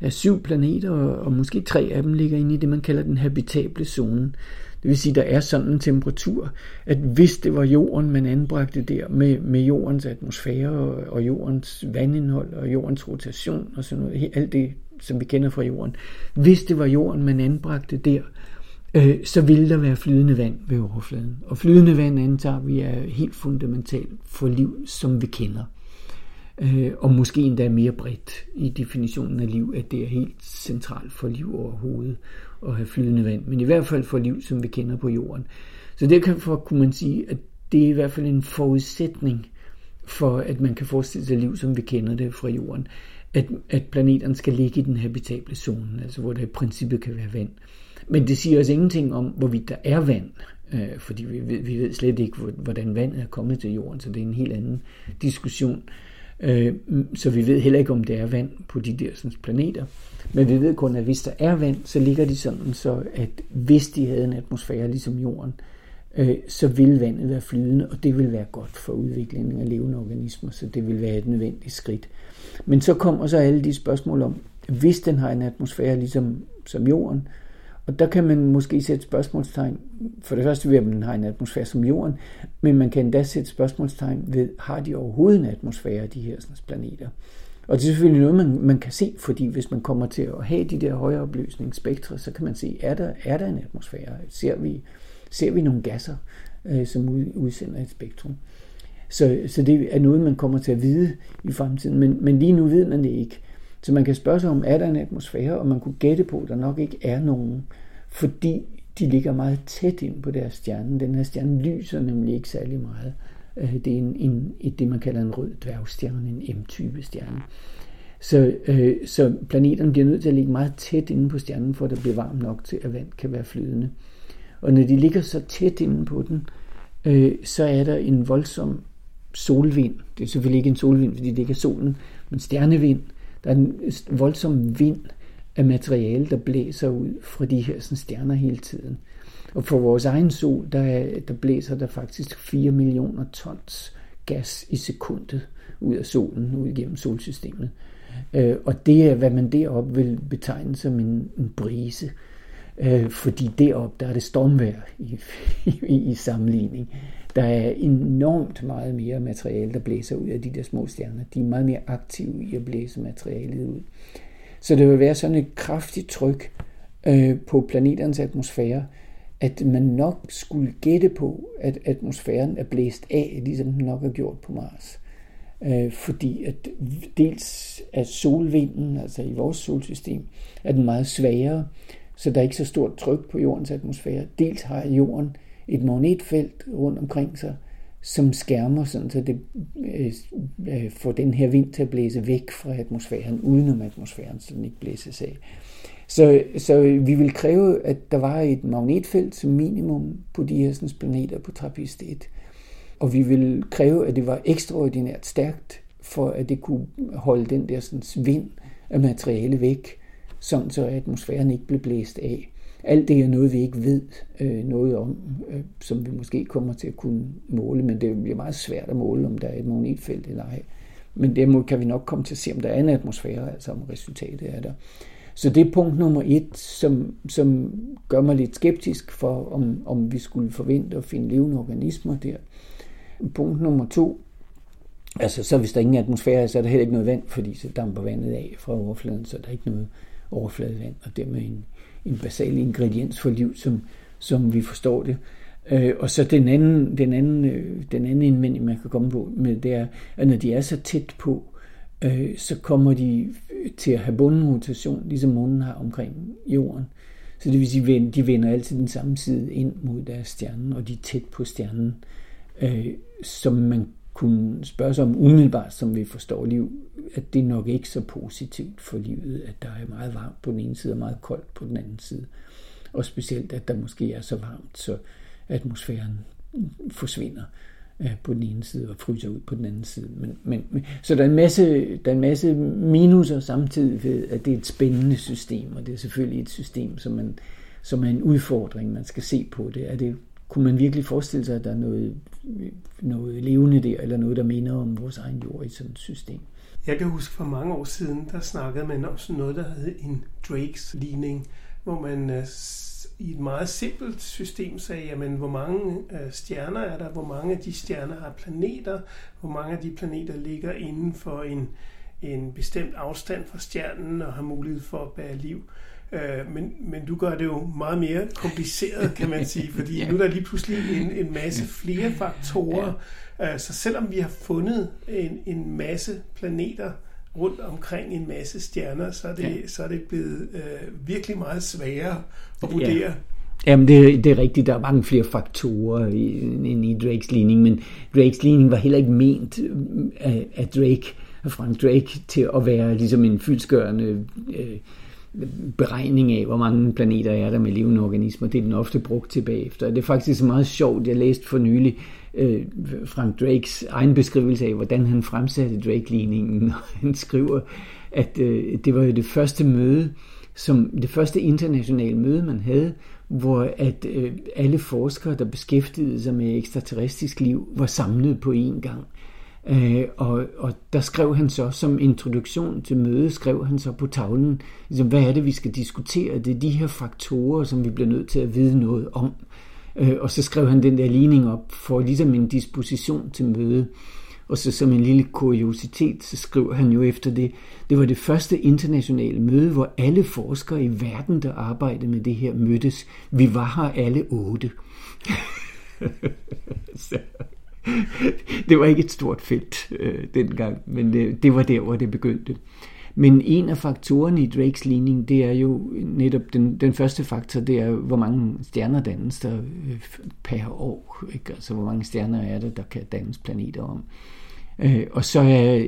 er syv planeter, og, og måske tre af dem ligger inde i det, man kalder den habitable zone. Det vil sige, der er sådan en temperatur, at hvis det var jorden, man anbragte der med, med jordens atmosfære og, og jordens vandindhold og jordens rotation og sådan noget, alt det, som vi kender fra jorden, hvis det var jorden, man anbragte der, øh, Øh, så vil der være flydende vand ved overfladen. Og flydende vand antager vi er helt fundamentalt for liv, som vi kender. Øh, og måske endda mere bredt i definitionen af liv, at det er helt centralt for liv overhovedet at have flydende vand, men i hvert fald for liv, som vi kender på jorden. Så derfor kunne man sige, at det er i hvert fald en forudsætning for, at man kan forestille sig liv, som vi kender det fra jorden, at, at planeterne skal ligge i den habitable zone, altså hvor der i princippet kan være vand. Men det siger os ingenting om, hvorvidt der er vand, øh, fordi vi ved, vi ved slet ikke, hvordan vandet er kommet til jorden, så det er en helt anden diskussion. Øh, så vi ved heller ikke, om der er vand på de der sådan, planeter. Men vi ved kun, at hvis der er vand, så ligger de sådan, så at hvis de havde en atmosfære ligesom jorden, øh, så vil vandet være flydende, og det vil være godt for udviklingen af levende organismer, så det vil være et nødvendigt skridt. Men så kommer så alle de spørgsmål om, hvis den har en atmosfære ligesom som jorden, og der kan man måske sætte spørgsmålstegn, for det første ved, at man har en atmosfære som jorden, men man kan endda sætte spørgsmålstegn ved, har de overhovedet en atmosfære, de her sådan, planeter? Og det er selvfølgelig noget, man, man kan se, fordi hvis man kommer til at have de der højere opløsningsspektre, så kan man se, er der, er der en atmosfære? Ser vi, ser vi nogle gasser, øh, som udsender et spektrum? Så, så det er noget, man kommer til at vide i fremtiden, men, men lige nu ved man det ikke. Så man kan spørge sig om, er der en atmosfære, og man kunne gætte på, at der nok ikke er nogen, fordi de ligger meget tæt ind på deres stjerne. Den her stjerne lyser nemlig ikke særlig meget. Øh, det er en, en, et, det, man kalder en rød dværgstjerne, en M-type stjerne. Så, øh, så planeterne bliver nødt til at ligge meget tæt inde på stjernen, for at det bliver varmt nok til, at vand kan være flydende. Og når de ligger så tæt inde på den, øh, så er der en voldsom solvind. Det er selvfølgelig ikke en solvind, fordi det ikke er solen, men stjernevind. Der er en voldsom vind af materiale, der blæser ud fra de her sådan, stjerner hele tiden. Og for vores egen sol, der, er, der blæser der faktisk 4 millioner tons gas i sekundet ud af solen, ud igennem solsystemet. Øh, og det er, hvad man deroppe vil betegne som en, en brise. Øh, fordi deroppe, der er det stormvejr i, i, i sammenligning. Der er enormt meget mere materiale, der blæser ud af de der små stjerner. De er meget mere aktive i at blæse materialet ud. Så det vil være sådan et kraftigt tryk øh, på planeternes atmosfære, at man nok skulle gætte på, at atmosfæren er blæst af, ligesom den nok er gjort på Mars. Øh, fordi at dels er solvinden, altså i vores solsystem, er den meget svagere, så der er ikke så stort tryk på jordens atmosfære. Dels har jorden et magnetfelt rundt omkring sig, som skærmer, sådan, så det øh, øh, får den her vind til at blæse væk fra atmosfæren, udenom atmosfæren, så den ikke blæses af. Så, så vi vil kræve, at der var et magnetfelt som minimum på de her sådan, planeter på trappist 1. Og vi vil kræve, at det var ekstraordinært stærkt, for at det kunne holde den der sådan, vind af materiale væk, sådan så atmosfæren ikke blev blæst af. Alt det er noget, vi ikke ved øh, noget om, øh, som vi måske kommer til at kunne måle, men det bliver meget svært at måle, om der er et magnetfelt eller ej. Men derimod kan vi nok komme til at se, om der er en atmosfære, altså om resultatet er der. Så det er punkt nummer et, som, som gør mig lidt skeptisk for, om, om vi skulle forvente at finde levende organismer der. Punkt nummer to, altså så hvis der ingen atmosfære er, så er der heller ikke noget vand, fordi så damper vandet af fra overfladen, så der er ikke noget overfladevand, og dermed en, en basal ingrediens for liv, som, som vi forstår det. Øh, og så den anden, den, anden, øh, den anden indvending, man kan komme på med, det er, at når de er så tæt på, øh, så kommer de øh, til at have bundenrotation, ligesom månen har omkring jorden. Så det vil sige, at de vender altid den samme side ind mod deres stjerne, og de er tæt på stjernen, øh, som man kunne spørge sig om umiddelbart, som vi forstår liv, at det er nok ikke så positivt for livet, at der er meget varmt på den ene side og meget koldt på den anden side. Og specielt, at der måske er så varmt, så atmosfæren forsvinder øh, på den ene side og fryser ud på den anden side. Men, men, så der er, en masse, der er en masse minuser samtidig ved, at det er et spændende system, og det er selvfølgelig et system, som, man, som er en udfordring, man skal se på det. Er det kunne man virkelig forestille sig, at der er noget, noget levende der, eller noget, der minder om vores egen jord i sådan et system? Jeg kan huske for mange år siden, der snakkede man om sådan noget, der hed en Drakes ligning, hvor man øh, i et meget simpelt system sagde, jamen, hvor mange øh, stjerner er der, hvor mange af de stjerner har planeter, hvor mange af de planeter ligger inden for en, en bestemt afstand fra stjernen og har mulighed for at bære liv. Øh, men, men du gør det jo meget mere kompliceret, kan man sige, fordi ja. nu er der lige pludselig en, en masse flere faktorer. Ja. Øh, så selvom vi har fundet en, en masse planeter rundt omkring en masse stjerner, så er det, ja. så er det blevet øh, virkelig meget sværere at vurdere. Ja. Jamen, det, det er rigtigt. Der er mange flere faktorer end i Drakes ligning, men Drakes ligning var heller ikke ment øh, af, af Drake, af Frank Drake, til at være ligesom en fyldsgørende øh, beregning af, hvor mange planeter er der med levende organismer. Det er den ofte brugt tilbage efter. Det er faktisk meget sjovt. Jeg læste for nylig øh, Frank Drakes egen beskrivelse af, hvordan han fremsatte Drake-ligningen. Han skriver, at øh, det var jo det første møde, som det første internationale møde, man havde, hvor at øh, alle forskere, der beskæftigede sig med ekstraterrestrisk liv, var samlet på én gang. Øh, og, og der skrev han så, som introduktion til mødet, skrev han så på tavlen, ligesom, hvad er det, vi skal diskutere? Det er de her faktorer, som vi bliver nødt til at vide noget om. Øh, og så skrev han den der ligning op for ligesom en disposition til mødet. Og så som en lille kuriositet, så skrev han jo efter det, det var det første internationale møde, hvor alle forskere i verden, der arbejdede med det her, mødtes. Vi var her alle otte. så, det var ikke et stort felt øh, dengang, men det, det var der, hvor det begyndte. Men en af faktorerne i Drakes ligning, det er jo netop den, den første faktor, det er, hvor mange stjerner dannes der øh, per år. Ikke? Altså, hvor mange stjerner er der, der kan dannes planeter om. Øh, og så er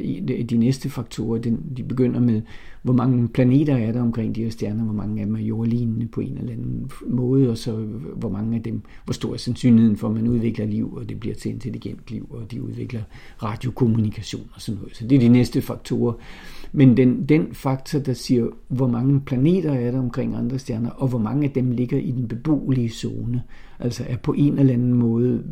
de næste faktorer, de begynder med, hvor mange planeter er der omkring de her stjerner, hvor mange af dem er jordlignende på en eller anden måde, og så hvor mange af dem, hvor stor er sandsynligheden for, at man udvikler liv, og det bliver til intelligent liv, og de udvikler radiokommunikation og sådan noget. Så det er de næste faktorer. Men den, den faktor, der siger, hvor mange planeter er der omkring andre stjerner, og hvor mange af dem ligger i den beboelige zone, altså er på en eller anden måde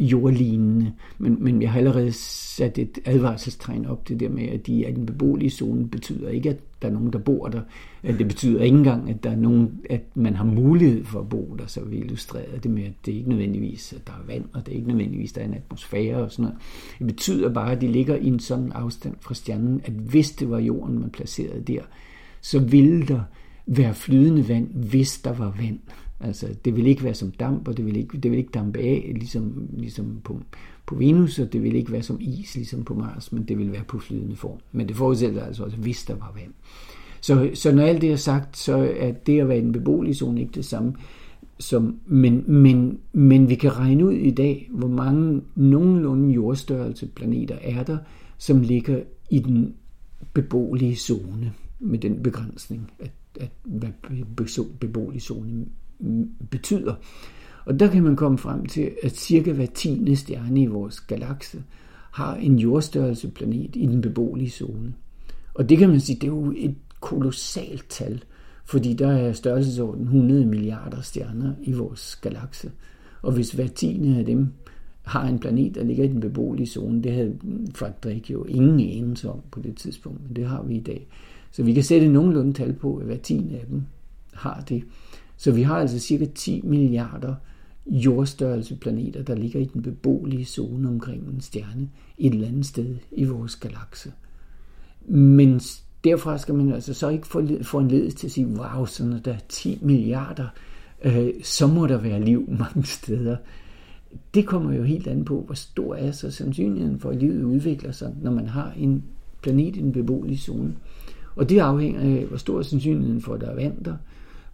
jordlignende. Men, men jeg har allerede sat et advarselstegn op det der med, at de er i den beboelige zone, betyder ikke, at der er nogen, der bor der. Det betyder ikke engang, at der er nogen, at man har mulighed for at bo der, så vi illustrerer det med, at det er ikke nødvendigvis, at der er vand, og det er ikke nødvendigvis, at der er en atmosfære og sådan noget. Det betyder bare, at de ligger i en sådan afstand fra stjernen, at hvis det var jorden, man placerede der, så ville der være flydende vand, hvis der var vand. Altså, det vil ikke være som damp, og det vil ikke, det vil ikke dampe af, ligesom, ligesom på, på Venus, og det vil ikke være som is, ligesom på Mars, men det vil være på flydende form. Men det forudsætter altså også, hvis der var vand. Så, så når alt det er sagt, så er det at være i en beboelig zone ikke det samme. Som, men, men, men vi kan regne ud i dag, hvor mange nogenlunde jordstørrelse planeter er der, som ligger i den beboelige zone, med den begrænsning, at, at hvad beboelig zone betyder. Og der kan man komme frem til, at cirka hver tiende stjerne i vores galakse har en jordstørrelse planet i den beboelige zone. Og det kan man sige, det er jo et kolossalt tal, fordi der er størrelsesorden 100 milliarder stjerner i vores galakse. Og hvis hver tiende af dem har en planet, der ligger i den beboelige zone, det havde Frank jo ingen anelse om på det tidspunkt, men det har vi i dag. Så vi kan sætte nogenlunde tal på, at hver tiende af dem har det. Så vi har altså cirka 10 milliarder jordstørrelse planeter, der ligger i den beboelige zone omkring en stjerne et eller andet sted i vores galakse. Men derfra skal man altså så ikke få en ledelse til at sige, wow, så når der er 10 milliarder, øh, så må der være liv mange steder. Det kommer jo helt an på, hvor stor er så sandsynligheden for, at livet udvikler sig, når man har en planet i den beboelige zone. Og det afhænger af, hvor stor er sandsynligheden for, at der er vand der,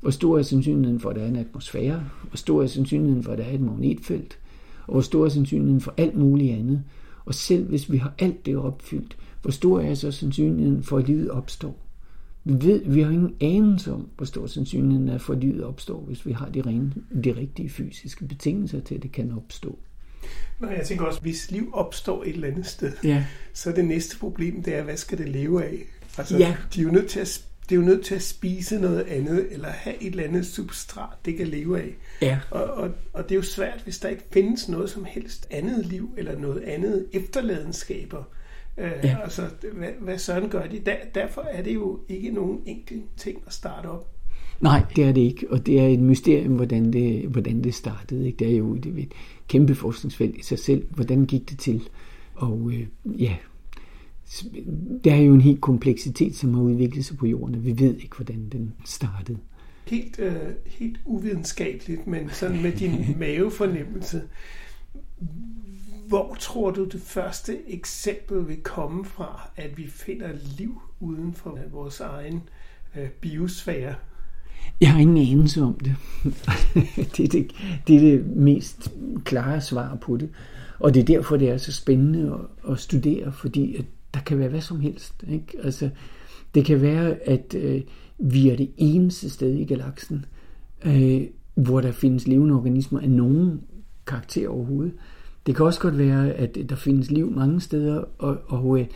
hvor stor er sandsynligheden for, at der er en atmosfære? Hvor stor er sandsynligheden for, at der er et magnetfelt? Og hvor stor er sandsynligheden for alt muligt andet? Og selv hvis vi har alt det opfyldt, hvor stor er så sandsynligheden for, at livet opstår? Vi, ved, vi har ingen anelse om, hvor stor sandsynligheden er for, at livet opstår, hvis vi har de, rene, de rigtige fysiske betingelser til, at det kan opstå. Men jeg tænker også, hvis liv opstår et eller andet sted, ja. så er det næste problem, det er, hvad skal det leve af? Altså, ja. de er jo nødt til at det er jo nødt til at spise noget andet, eller have et eller andet substrat, det kan leve af. Ja. Og, og, og det er jo svært, hvis der ikke findes noget som helst andet liv, eller noget andet efterladenskaber. Øh, ja. Altså, hvad, hvad sådan gør de? Der, derfor er det jo ikke nogen enkel ting at starte op. Nej, det er det ikke, og det er et mysterium, hvordan det, hvordan det startede. Ikke? Det er jo er et kæmpe forskningsfelt i sig selv. Hvordan gik det til? Og øh, ja, der er jo en helt kompleksitet, som har udviklet sig på jorden, og vi ved ikke, hvordan den startede. Helt, øh, helt uvidenskabeligt, men sådan med din mavefornemmelse. Hvor tror du det første eksempel vil komme fra, at vi finder liv uden for vores egen øh, biosfære? Jeg har ingen anelse om det. det, er det. Det er det mest klare svar på det. Og det er derfor, det er så spændende at, at studere, fordi at der kan være hvad som helst. Ikke? Altså, det kan være, at øh, vi er det eneste sted i galaksen, øh, hvor der findes levende organismer af nogen karakter overhovedet. Det kan også godt være, at der findes liv mange steder, og, og, øh,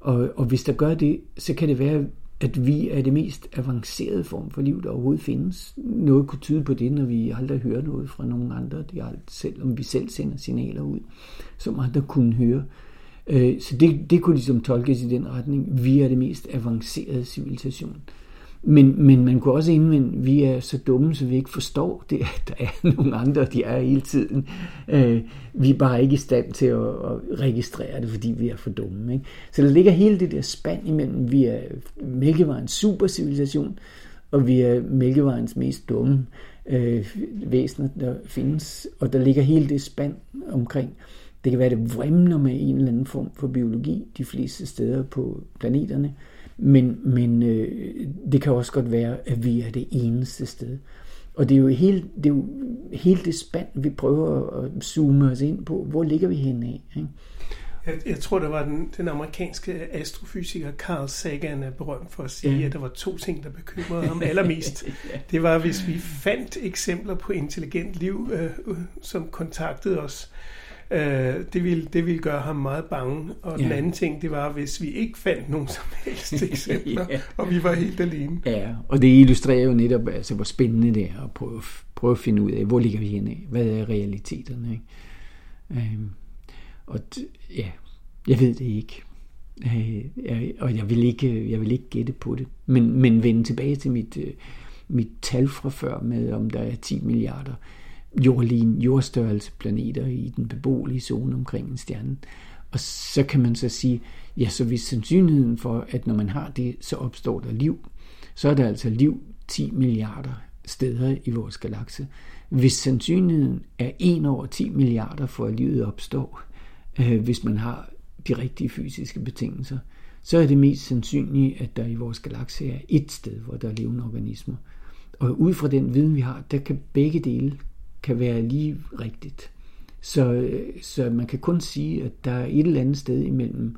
og, og hvis der gør det, så kan det være, at vi er det mest avancerede form for liv, der overhovedet findes. Noget kunne tyde på det, når vi aldrig hører noget fra nogen andre, det er selvom vi selv sender signaler ud, som andre kunne høre. Øh, Øh, så det, det kunne ligesom tolkes i den retning. Vi er det mest avancerede civilisation. Men, men man kunne også indvende, at vi er så dumme, så vi ikke forstår det, at der er nogle andre, de er hele tiden. Øh, vi er bare ikke i stand til at, at registrere det, fordi vi er for dumme. Ikke? Så der ligger hele det der spand imellem, vi er Mælkevejens supercivilisation, og vi er Mælkevejens mest dumme øh, væsener, der findes. Og der ligger hele det spand omkring. Det kan være, det vrimler med en eller anden form for biologi de fleste steder på planeterne, men, men øh, det kan også godt være, at vi er det eneste sted. Og det er jo hele det, er jo hele det spand, vi prøver at zoome os ind på. Hvor ligger vi henne af? Ikke? Jeg, jeg tror, det var den, den amerikanske astrofysiker Carl Sagan er berømt for at sige, ja. at der var to ting, der bekymrede ham allermest. ja. Det var, hvis vi fandt eksempler på intelligent liv, øh, øh, som kontaktede os. Øh, det, ville, det ville gøre ham meget bange. Og ja. den anden ting, det var, hvis vi ikke fandt nogen som helst eksempler, ja. og vi var helt alene. Ja, og det illustrerer jo netop, altså, hvor spændende det er at prøve, prøve at finde ud af, hvor ligger vi henne Hvad er realiteterne? Ikke? Øhm, og ja, jeg ved det ikke. Øh, jeg, og jeg vil ikke, jeg vil ikke gætte på det. Men, men vende tilbage til mit, øh, mit tal fra før med, om der er 10 milliarder jordlin, jordstørrelse planeter i den beboelige zone omkring en stjerne. Og så kan man så sige, ja, så hvis sandsynligheden for, at når man har det, så opstår der liv, så er der altså liv 10 milliarder steder i vores galakse. Hvis sandsynligheden er 1 over 10 milliarder for, at livet opstår, øh, hvis man har de rigtige fysiske betingelser, så er det mest sandsynligt, at der i vores galakse er et sted, hvor der er levende organismer. Og ud fra den viden, vi har, der kan begge dele kan være lige rigtigt. Så, så man kan kun sige, at der er et eller andet sted imellem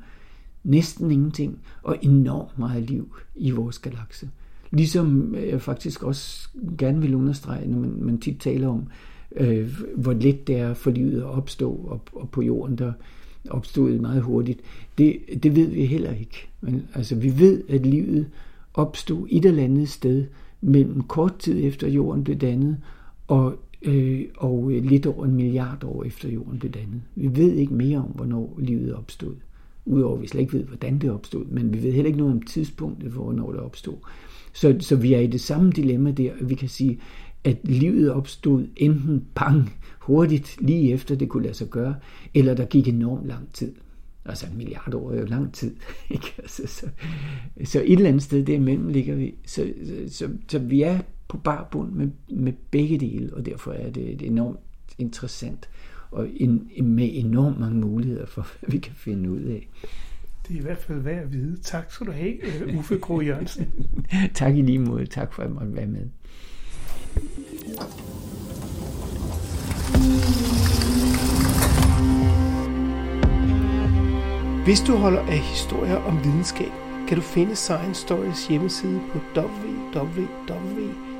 næsten ingenting og enormt meget liv i vores galakse. Ligesom jeg faktisk også gerne vil understrege, når man, man tit taler om, øh, hvor let det er for livet at opstå, og, og på jorden der opstod meget hurtigt. Det, det ved vi heller ikke. Men, altså, vi ved, at livet opstod et eller andet sted mellem kort tid efter jorden blev dannet, og, øh, og øh, lidt over en milliard år efter jorden blev dannet. Vi ved ikke mere om, hvornår livet opstod. Udover at vi slet ikke ved, hvordan det opstod, men vi ved heller ikke noget om tidspunktet for, hvornår det opstod. Så, så vi er i det samme dilemma der, at vi kan sige, at livet opstod enten bang, hurtigt, lige efter det kunne lade sig gøre, eller der gik enormt lang tid. Altså en milliard år er jo lang tid. Ikke? Altså, så, så et eller andet sted derimellem ligger vi. Så, så, så, så vi er på bar bund med, med begge dele, og derfor er det et enormt interessant og en, med enormt mange muligheder for, hvad vi kan finde ud af. Det er i hvert fald værd at vide. Tak skal du have, øh, Uffe Kro Jørgensen. tak i lige måde. Tak for at jeg måtte være med. Hvis du holder af historier om videnskab, kan du finde Science Stories hjemmeside på